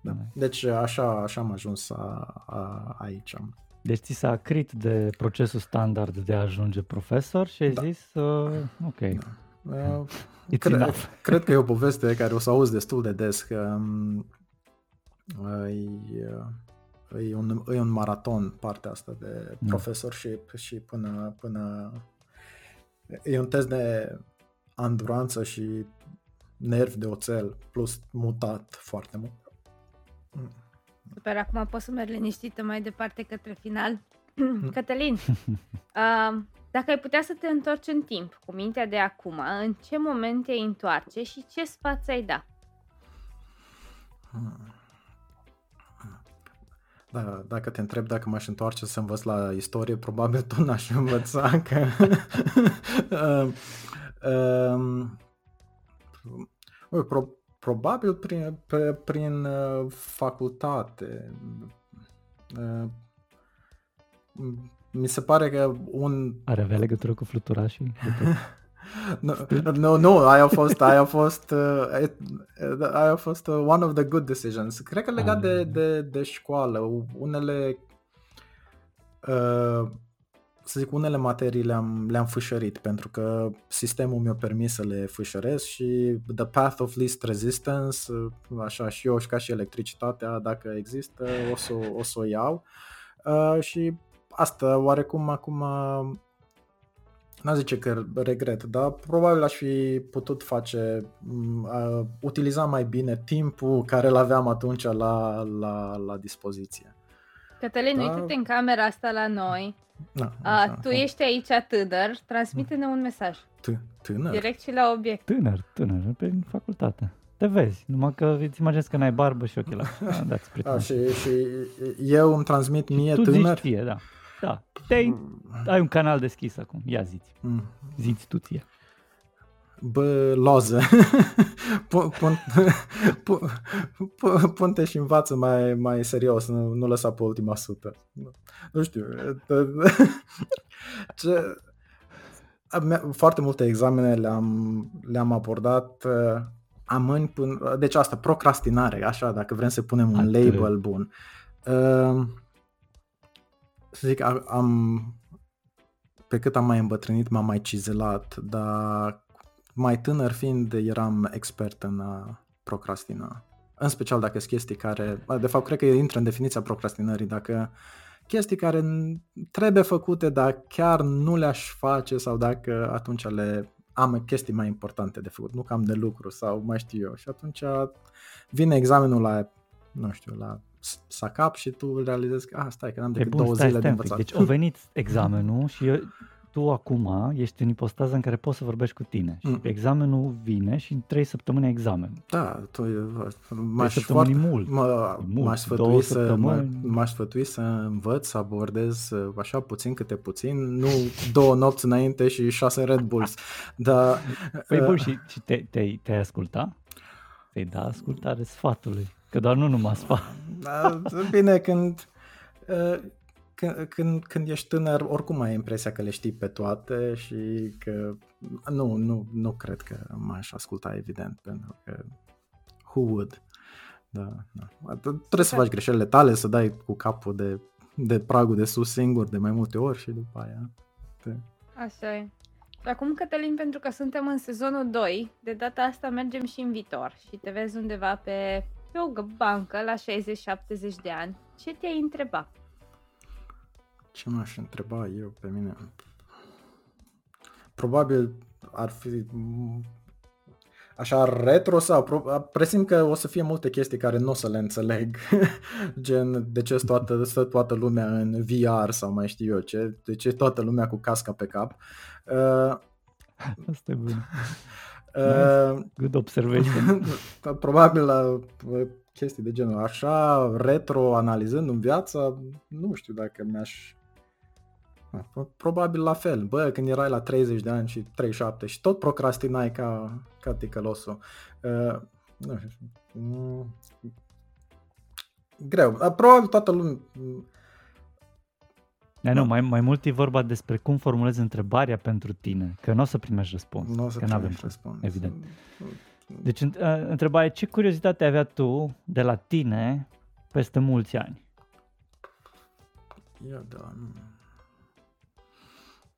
Da. Deci așa, așa am ajuns a, a, aici. Deci ți s-a crit de procesul standard de a ajunge profesor și ai da. zis, uh, ok. Da. Uh, cred, cred că e o poveste care o să auzi destul de des, că um, uh, e un, e un maraton partea asta de da. professorship și până, până e un test de anduranță și nervi de oțel plus mutat foarte mult. Super, acum poți să mergi liniștită mai departe către final. Mm. Cătălin, uh, dacă ai putea să te întorci în timp cu mintea de acum, în ce moment te întoarce și ce sfat ai da? Hmm. Da, dacă te întreb dacă m-aș întoarce să învăț la istorie, probabil tu n-aș învăța că... um, um, pro, probabil prin, pe, prin uh, facultate. Uh, mi se pare că un... Are avea legătură cu fluturașii? Nu, nu, nu, aia a fost, aia a fost, uh, aia a fost uh, one of the good decisions. Cred că legat de, ah. de, de școală, unele, uh, să zic, unele materii le-am, le-am fâșărit pentru că sistemul mi-a permis să le fâșăresc și the path of least resistance, așa și eu și ca și electricitatea, dacă există, o să, o, să o iau. Uh, și asta oarecum acum n zice că regret, dar probabil aș fi putut face, uh, utiliza mai bine timpul care îl aveam atunci la, la, la dispoziție. Cătălin, da. uite-te în camera asta la noi. Da, așa, uh, tu așa. ești aici tânăr, transmite-ne un mesaj. T- tânăr? Direct și la obiect. Tânăr, tânăr, pe facultate. Te vezi, numai că îți imaginezi că n-ai barbă și ochelari. Da, și, și eu îmi transmit mie tu tânăr? Zici ție, da. Da. te ai un canal deschis acum. Ia ziți. Mm. Ziți tu ție. Bă, loză. Pun-te și învață mai, mai serios, nu, nu lăsa pe ultima sută. Nu știu. Ce, foarte multe examene le-am, le-am abordat uh, amâni până... Deci asta, procrastinare, așa, dacă vrem să punem un Atât. label bun. Uh, să zic, am, pe cât am mai îmbătrânit, m-am mai cizelat, dar mai tânăr fiind, eram expert în a procrastina. În special dacă sunt chestii care, de fapt, cred că intră în definiția procrastinării, dacă chestii care trebuie făcute, dar chiar nu le-aș face sau dacă atunci le am chestii mai importante de făcut, nu cam de lucru sau mai știu eu. Și atunci vine examenul la, nu știu, la sacap și tu realizezi că, ah, stai, că n-am decât bun, două stai, zile stai de învățat. Deci a venit examenul și eu, tu acum ești în ipostază în care poți să vorbești cu tine. Și Mm. examenul vine și în trei săptămâni e examen. Da, tu, Trei m-aș, săptămâni foarte, e mult. mă, E mult, m-aș, două sfătui să, mă, săptămâni. m-aș sfătui să învăț, să abordez uh, așa puțin câte puțin, nu două nopți înainte și șase Red Bulls. Dar, Păi uh, bun, și, și te, te, te-ai ascultat? Te-ai da ascultare sfatului. Că doar nu numai sfat. Da, bine, când, uh, când, când, când ești tânăr, oricum ai impresia că le știi pe toate și că nu, nu, nu cred că m-aș asculta, evident, pentru că who would? Da, da. Trebuie să faci greșelile tale, să dai cu capul de, de pragul de sus singur de mai multe ori și după aia te... Așa e. Și acum, Cătălin, pentru că suntem în sezonul 2, de data asta mergem și în viitor și te vezi undeva pe, pe o bancă la 60-70 de ani. Ce te-ai întrebat? Ce m-aș întreba eu pe mine? Probabil ar fi m, așa retro sau pro- presimt că o să fie multe chestii care nu o să le înțeleg. Gen, de ce toată, stă toată lumea în VR sau mai știu eu ce, de ce toată lumea cu casca pe cap. Uh, Asta e bun. uh, Good observation. Probabil la uh, chestii de genul așa, retro, analizând în viața, nu știu dacă mi-aș... Ah, Probabil la fel. Bă, când erai la 30 de ani și 37 și tot procrastinai ca, ca ticălosul. Uh, nu știu. Mm, greu. Dar Probabil toată lumea... Da, nu, mai, mai mult e vorba despre cum formulezi întrebarea pentru tine, că nu o să primești răspuns. Nu o să că n-avem primești cum, răspuns. Evident. Deci, înt- uh, întrebarea e ce curiozitate avea tu de la tine peste mulți ani? Ia da. nu.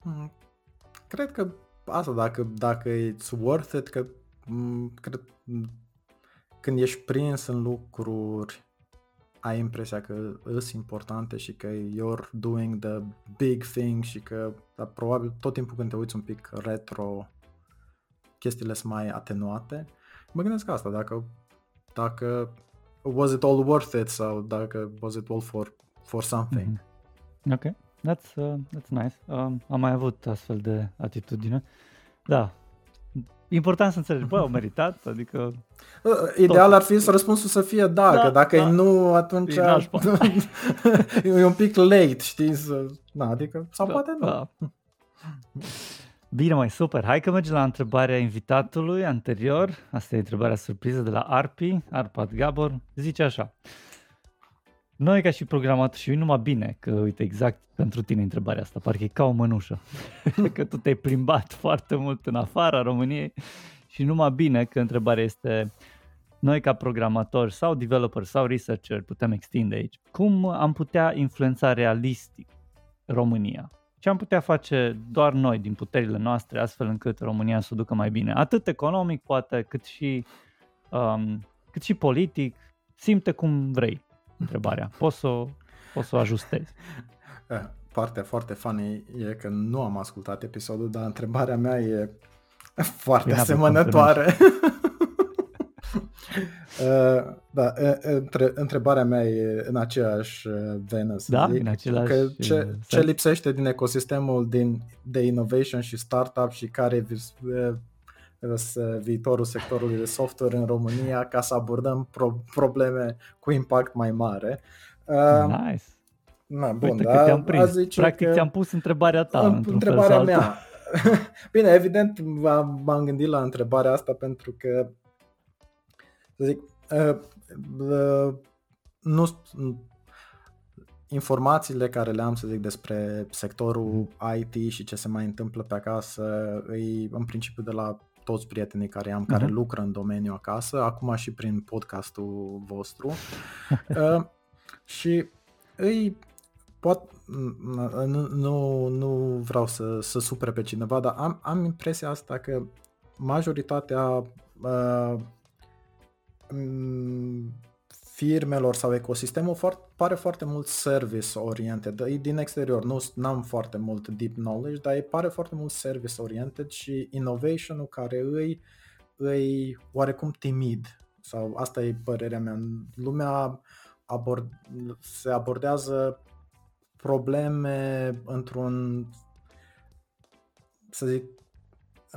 Mm, Cred că asta, dacă, dacă it's worth it, că mm, cred, mm, când ești prins în lucruri, ai impresia că sunt importante și că you're doing the big thing și că dar probabil tot timpul când te uiți un pic retro, chestiile sunt mai atenuate. Mă gândesc asta, dacă, dacă was it all worth it sau dacă was it all for, for something. Mhm. Ok, that's, uh, that's nice. Um, am mai avut astfel de atitudine. Da, important să înțelegi, bă, au meritat, adică Uh, Ideal ar fi să răspunsul să fie da, Da, că dacă da. e nu, atunci E nașpa. e un pic late, știi? Să... Na, adică, sau Da, poate nu. da. Bine, mai super. Hai că mergem la întrebarea invitatului anterior. Asta e întrebarea surpriză de la Arpi, Arpad Gabor. Zice așa. Noi ca și programatori și numai bine că, uite, exact pentru tine întrebarea asta, parcă e ca o mănușă. că tu te-ai plimbat foarte mult în afara României și numai bine că întrebarea este noi ca programatori sau developer sau researcher, putem extinde aici, cum am putea influența realistic România? Ce am putea face doar noi din puterile noastre astfel încât România să o ducă mai bine? Atât economic poate, cât și, um, cât și politic. Simte cum vrei întrebarea. Poți să, o- poți să o ajustezi. Eh, Partea foarte funny e că nu am ascultat episodul, dar întrebarea mea e foarte Păi n-avem asemănătoare. Uh, da, eh, între, întrebarea mea e în aceeași eh, venă, să Da, zic. în același, că eh, ce, ce sens. lipsește din ecosistemul din, de innovation și startup și care e vis- eh, s- viitorul sectorului de software în România ca să abordăm pro- probleme cu impact mai mare. Uh, Nice. Na, bun, Uite da, că te-am a prins. zice Practic că... ți-am pus întrebarea ta, În- într-un întrebarea fel sau altul. mea. Bine, evident m-am m-am gândit la întrebarea asta pentru că, să zic, uh, uh, nu, informațiile care le am, să zic, despre sectorul IT și ce se mai întâmplă pe acasă, îi în principiu de la toți prietenii care am, care Mhm. lucră în domeniu acasă, acum și prin podcastul vostru. uh, și îi pot, nu, nu, nu vreau să, să supere pe cineva, dar am, am impresia asta că majoritatea uh, m, firmelor sau ecosistemul foarte, pare foarte mult service oriented. E din exterior, nu am foarte mult deep knowledge, dar e pare foarte mult service oriented și innovation-ul care îi, îi oarecum timid. Sau asta e părerea mea. Lumea abord, se abordează probleme într-un, să zic,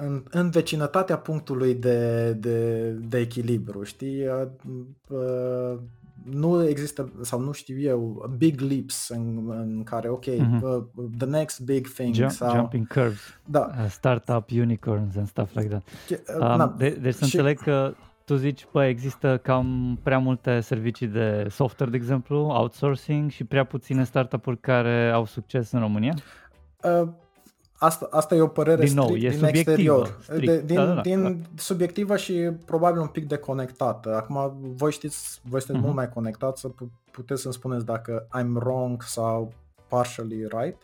în, în vecinătatea punctului de, de, de echilibru, știi? Uh, uh, nu există, sau nu știu eu, big leaps în, în care, ok, mm-hmm. uh, the next big thing. Jump, sau... Jumping curves, da. uh, startup unicorns and stuff like that. Uh, um, de, deci să și... înțeleg că tu zici, bă, există cam prea multe servicii de software, de exemplu, outsourcing și prea puține startup-uri care au succes în România? Uh, Asta, asta e o părere din nou, strict, e din exterior. Strict. De, din, da, da, da, din da. subiectivă și probabil un pic deconectată. Acum, voi știți, voi sunteți uh-huh. mult mai conectați să puteți să-mi spuneți dacă I'm wrong sau partially right.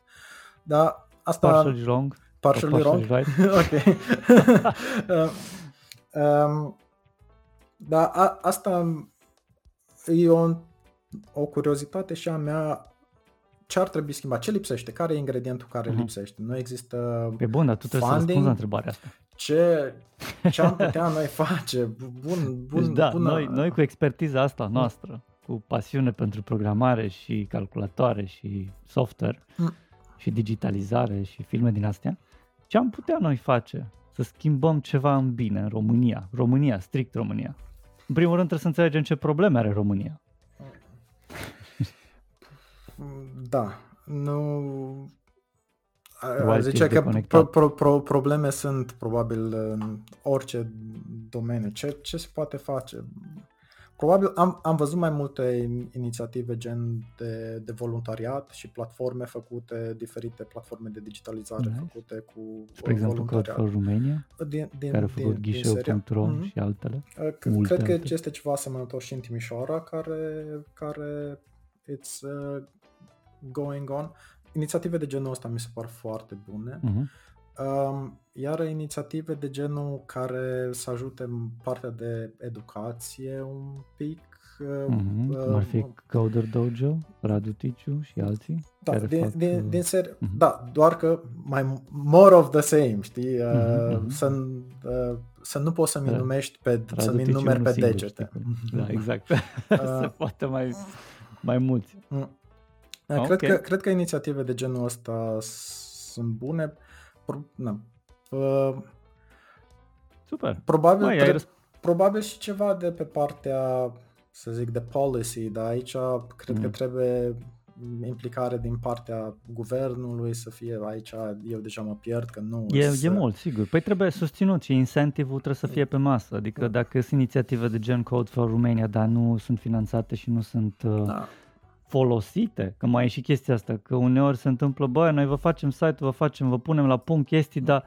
Dar asta... Partially wrong. Partially, partially wrong? right. ok. uh, um, dar a, asta e o, o curiozitate și a mea ce ar trebui schimbat? Ce lipsește? Care e ingredientul care uh-huh. lipsește? Nu există E bun, dar tu trebuie funding? să răspunzi la întrebarea asta. Ce, ce am putea noi face? Bun, bun, deci da, bună... noi, noi cu expertiza asta noastră, cu pasiune pentru programare și calculatoare și software mm. și digitalizare și filme din astea, ce am putea noi face să schimbăm ceva în bine în România? România, strict România. În primul rând trebuie să înțelegem ce probleme are România. Da, nu... A, zice că pro, pro, pro, probleme sunt probabil în orice domeniu. Ce, ce se poate face? Probabil am, am văzut mai multe inițiative gen de, de voluntariat și platforme făcute, diferite platforme de digitalizare nice. făcute cu Spre exemplu Code for Romania, din, din, care a făcut ghișeu.ro mm-hmm. și altele. C- cred că alte. este ceva asemănător și în Timișoara care, care it's uh, going on. Inițiative de genul ăsta mi se par foarte bune. Uh-huh. Um, iar inițiative de genul care să ajute în partea de educație un pic. Uh-huh. Uh, Cum ar fi Coder Dojo, Radu Ticiu și alții? Da, care din, fac, din, uh... din serie, uh-huh. da, doar că mai more of the same, știi? Uh, uh-huh. să, uh, să nu poți să-mi numești pe, Radu să-mi numeri pe singur, degete. Știi? Da, exact. uh, se poate mai, mai mulți. Uh, da, okay. cred, că, cred că inițiative de genul ăsta sunt bune. Pro, na, uh, Super. Probabil, Mai, tre- răsp- probabil și ceva de pe partea, să zic, de policy, dar aici cred mm. că trebuie implicare din partea guvernului să fie aici, eu deja mă pierd că nu... E, să... e mult, sigur. Păi trebuie susținut și incentivul trebuie să fie pe masă. Adică da. dacă sunt inițiative de gen Code for Romania, dar nu sunt finanțate și nu sunt... Uh, da folosite, că mai e și chestia asta, că uneori se întâmplă, băi, noi vă facem site vă facem, vă punem la punct chestii, dar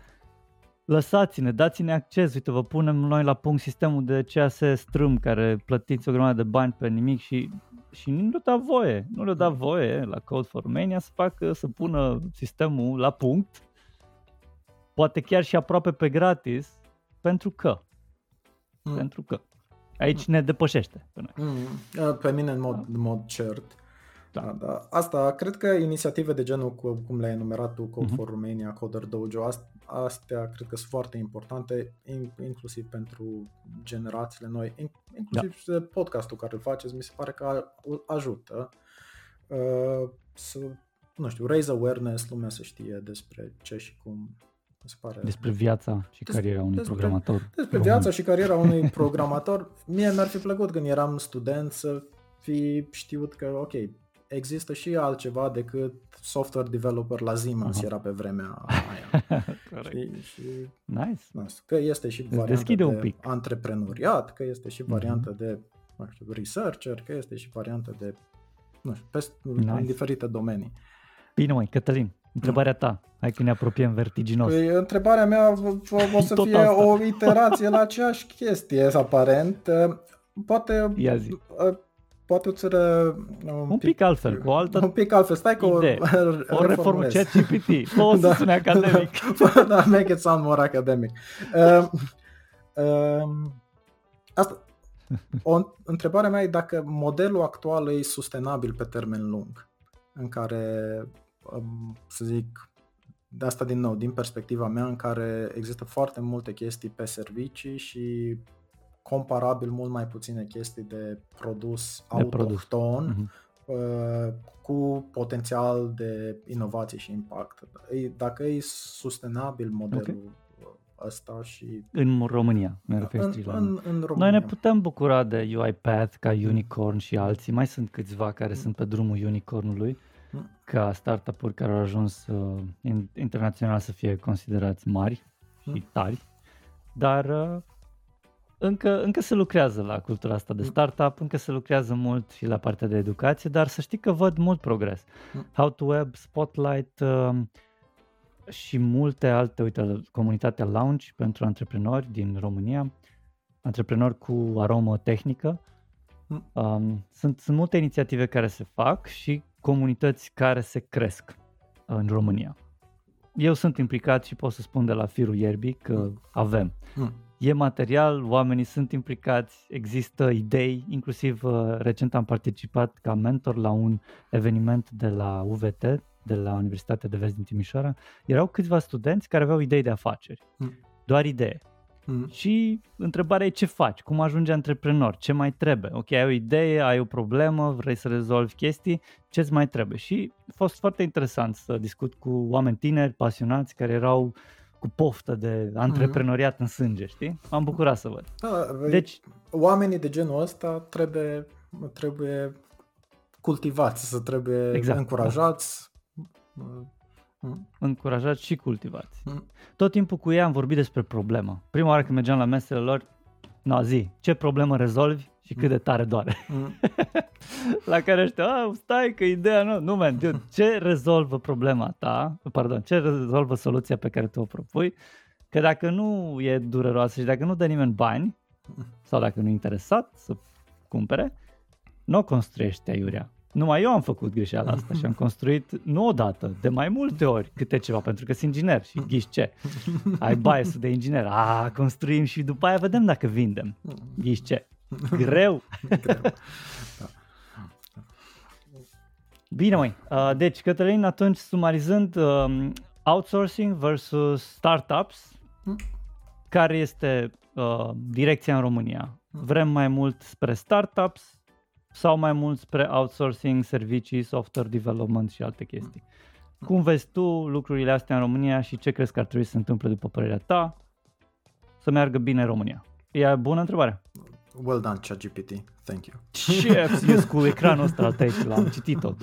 lăsați-ne, dați-ne acces, uite, vă punem noi la punct sistemul de CAS strâm care plătiți o grămadă de bani pe nimic și, și nu le-a dat voie, nu le-a dat voie la Code for Romania să facă, să pună sistemul la punct, poate chiar și aproape pe gratis, pentru că, mm. pentru că. Aici ne depășește pe noi. Mm. Pe mine în mod, în mod cert. Da. da, da. Asta, cred că inițiative de genul cum le-ai enumerat tu, Code uh-huh. for Romania, Coder Dojo, astea cred că sunt foarte importante, inclusiv pentru generațiile noi, inclusiv da. podcastul care îl faceți, mi se pare că ajută uh, să, nu știu, raise awareness, lumea să știe despre ce și cum se pare. Despre viața și despre, cariera unui despre, programator. Despre viața și cariera unui programator. Mie mi-ar fi plăcut când eram student să fi știut că, ok, există și altceva decât software developer la Siemens uh-huh. era pe vremea aia. Corect. Și, nice. Că este și varianta Deschide de un pic. antreprenoriat, că este și varianta uh-huh. de nu știu, researcher, că este și varianta de nu știu, pe, nice. în diferite domenii. Bine, măi, Cătălin, întrebarea ta. Hai că ne apropiem vertiginos. Păi, întrebarea mea o să fie asta. o iterație la aceeași chestie, aparent. Poate Ia zi poate o țară... Un, un pic, pic altfel, cu o altă Un pic altfel, stai că idee. o, o reformă ChatGPT, o să da. sune academic. da, make it sound more academic. Uh, uh, asta, o întrebare mea e dacă modelul actual e sustenabil pe termen lung, în care, um, să zic, de asta din nou, din perspectiva mea, în care există foarte multe chestii pe servicii și comparabil mult mai puține chestii de produs de autohton produs. Uh, cu potențial de inovație și impact. Dacă e sustenabil modelul okay. ăsta și... În România, ne referi în, la... În, în România. Noi ne putem bucura de UiPath ca Unicorn și alții. Mai sunt câțiva care mm. sunt pe drumul Unicornului mm. ca startup-uri care au ajuns uh, internațional să fie considerați mari mm. și tari. Dar uh, încă, încă se lucrează la cultura asta de mm. startup, încă se lucrează mult și la partea de educație, dar să știi că văd mult progres. Mm. How to Web, Spotlight uh, și multe alte, uite, comunitatea Launch pentru antreprenori din România, antreprenori cu aromă tehnică. Mm. Um, sunt, sunt multe inițiative care se fac și comunități care se cresc în România. Eu sunt implicat și pot să spun de la firul ierbii că mm. avem. Mm e material, oamenii sunt implicați, există idei, inclusiv uh, recent am participat ca mentor la un eveniment de la UVT, de la Universitatea de Vest din Timișoara. Erau câțiva studenți care aveau idei de afaceri, mm. doar idee. Mm. Și întrebarea e ce faci, cum ajungi antreprenor, ce mai trebuie. Ok, ai o idee, ai o problemă, vrei să rezolvi chestii, ce-ți mai trebuie. Și a fost foarte interesant să discut cu oameni tineri, pasionați, care erau uh, cu poftă de antreprenoriat mm-hmm. în sânge, știi? M-am bucurat să văd. Da, deci, oamenii de genul ăsta trebuie, trebuie cultivați, să trebuie exact, încurajați. Da. Mm. Încurajați și cultivați. Mm. Tot timpul cu ei am vorbit despre problemă. Prima oară când mergeam la mesele lor, na zi, ce problemă rezolvi? Și cât de tare doare. Mm. la care ăștia, ah, stai că ideea nu, nu man, dude, ce rezolvă problema ta, pardon, ce rezolvă soluția pe care tu o propui, că dacă nu e dureroasă și dacă nu dă nimeni bani, sau dacă nu e interesat să cumpere, nu o construiești aiurea. Numai eu am făcut greșeala asta și am construit nu odată, de mai multe ori câte ceva, pentru că sunt inginer și ghiși ce? Ai bias de inginer, a, construim și după aia vedem dacă vindem. Ghiși ce? Greu. Greu. Da. Bine, măi. Uh, deci, Cătălin, atunci, sumarizând, um, outsourcing versus startups, hmm? care este uh, direcția în România? Hmm. Vrem mai mult spre startups sau mai mult spre outsourcing, servicii, software development și alte chestii? Hmm. Cum vezi tu lucrurile astea în România și ce crezi că ar trebui să se întâmple după părerea ta să meargă bine în România? E bună întrebare. Well done, ChatGPT. Thank you. Ce zis cu ecranul ăsta al tăi, l-am citit-o.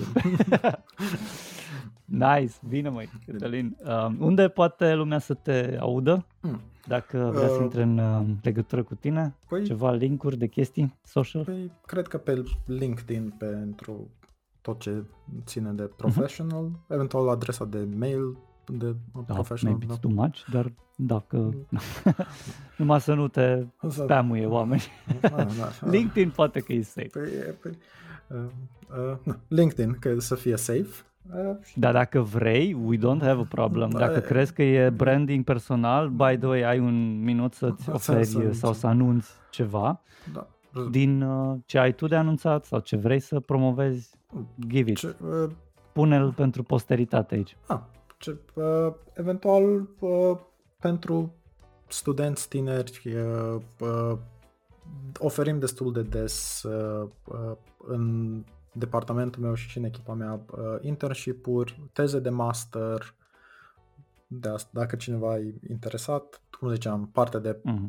nice, bine măi, Cătălin. Uh, unde poate lumea să te audă? Mm. Dacă vrea uh, să intre în uh, legătură cu tine? Păi, Ceva linkuri de chestii social? Păi, cred că pe LinkedIn pentru tot ce ține de professional, uh-huh. eventual adresa de mail de da, professional. Maybe it's too much, dar dacă... Mm. Numai să nu te spamuie oameni. Da, da, da. LinkedIn poate că e safe. Păi, păi, uh, uh, LinkedIn, că să fie safe. Uh, dar dacă vrei, we don't have a problem. Da, dacă crezi că e branding personal, by the way, ai un minut să-ți oferi să, sau să anunți ceva da. din uh, ce ai tu de anunțat sau ce vrei să promovezi, give it. Ce, uh, Pune-l pentru posteritate aici. Ah, ce, uh, eventual uh, pentru studenți tineri uh, uh, oferim destul de des uh, uh, în departamentul meu și în echipa mea uh, internship-uri, teze de master, de asta, dacă cineva e interesat, cum ziceam, partea de uh-huh.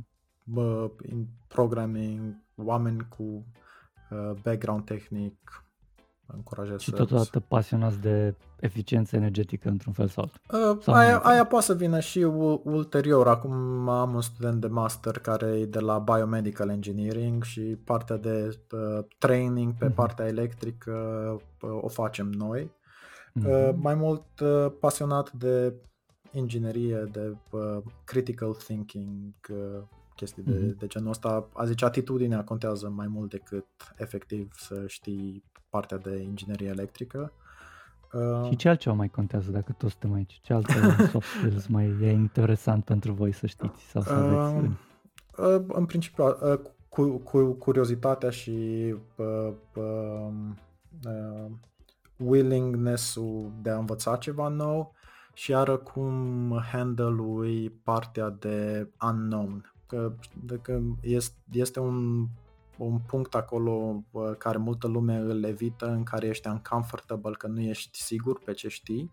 uh, programming, oameni cu uh, background tehnic, încurajez Și totodată pasionați de eficiență energetică într-un fel sau altul. Uh, sau aia, aia poate să vină și ulterior. Acum am un student de master care e de la Biomedical Engineering și partea de uh, training pe uh-huh. partea electrică uh, o facem noi. Uh-huh. Uh, mai mult uh, pasionat de inginerie, de uh, critical thinking, uh, chestii de, uh-huh. de genul ăsta. A zice, atitudinea contează mai mult decât efectiv să știi partea de inginerie electrică. Uh, și ce altceva mai contează dacă toți suntem aici? Ce alte soft skills mai e interesant pentru voi să știți sau să aveți? Uh, uh, în principiu, uh, cu, cu curiozitatea și uh, uh, uh, willingness-ul de a învăța ceva nou și iară cum handle-ui partea de unknown că, că este, este un, un punct acolo care multă lume îl evită, în care ești uncomfortable, că nu ești sigur pe ce știi.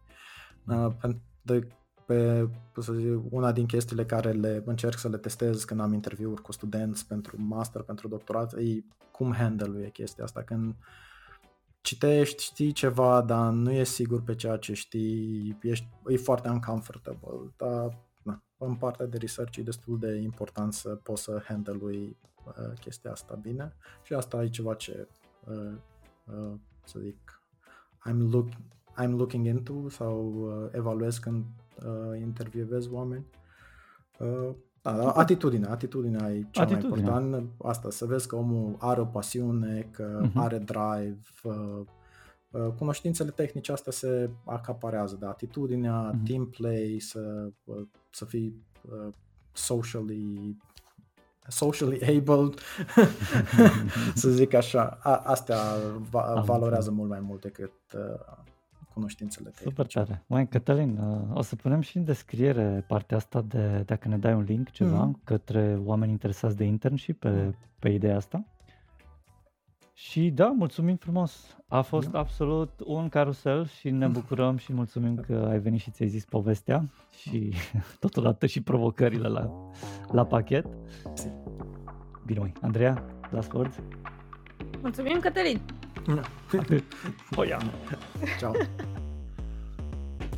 De, pe, să zic, una din chestiile care le încerc să le testez când am interviuri cu studenți pentru master, pentru doctorat, e cum handle chestia asta. Când citești, știi ceva, dar nu e sigur pe ceea ce știi, ești, e foarte uncomfortable, dar na, în partea de research e destul de important să poți să handle uh, chestia asta bine și asta e ceva ce, uh, uh, să zic, I'm, look, I'm looking into sau uh, evaluez când uh, intervievez oameni. Uh, da, atitudinea, atitudinea e cea atitudinea. mai important. Asta, să vezi că omul are o pasiune, că uh-huh. are drive, uh, uh, cunoștințele tehnice astea se acaparează, da, atitudinea, uh-huh. team play, să, uh, să fii uh, socially socially abled, să zic așa, A, astea va, valorează mult mai mult decât uh, cunoștințele tehnice. Super tare. Mai Cătălin, uh, o să punem și în descriere partea asta de dacă ne dai un link ceva mm. către oameni interesați de internship pe, mm. pe ideea asta. Și da, mulțumim frumos. A fost da. absolut un carusel și ne bucurăm și mulțumim că ai venit și ți-ai zis povestea și totodată și provocările la, la pachet. Bine, măi. Andreea, last words? Mulțumim, Cătălin! o ia. Ciao.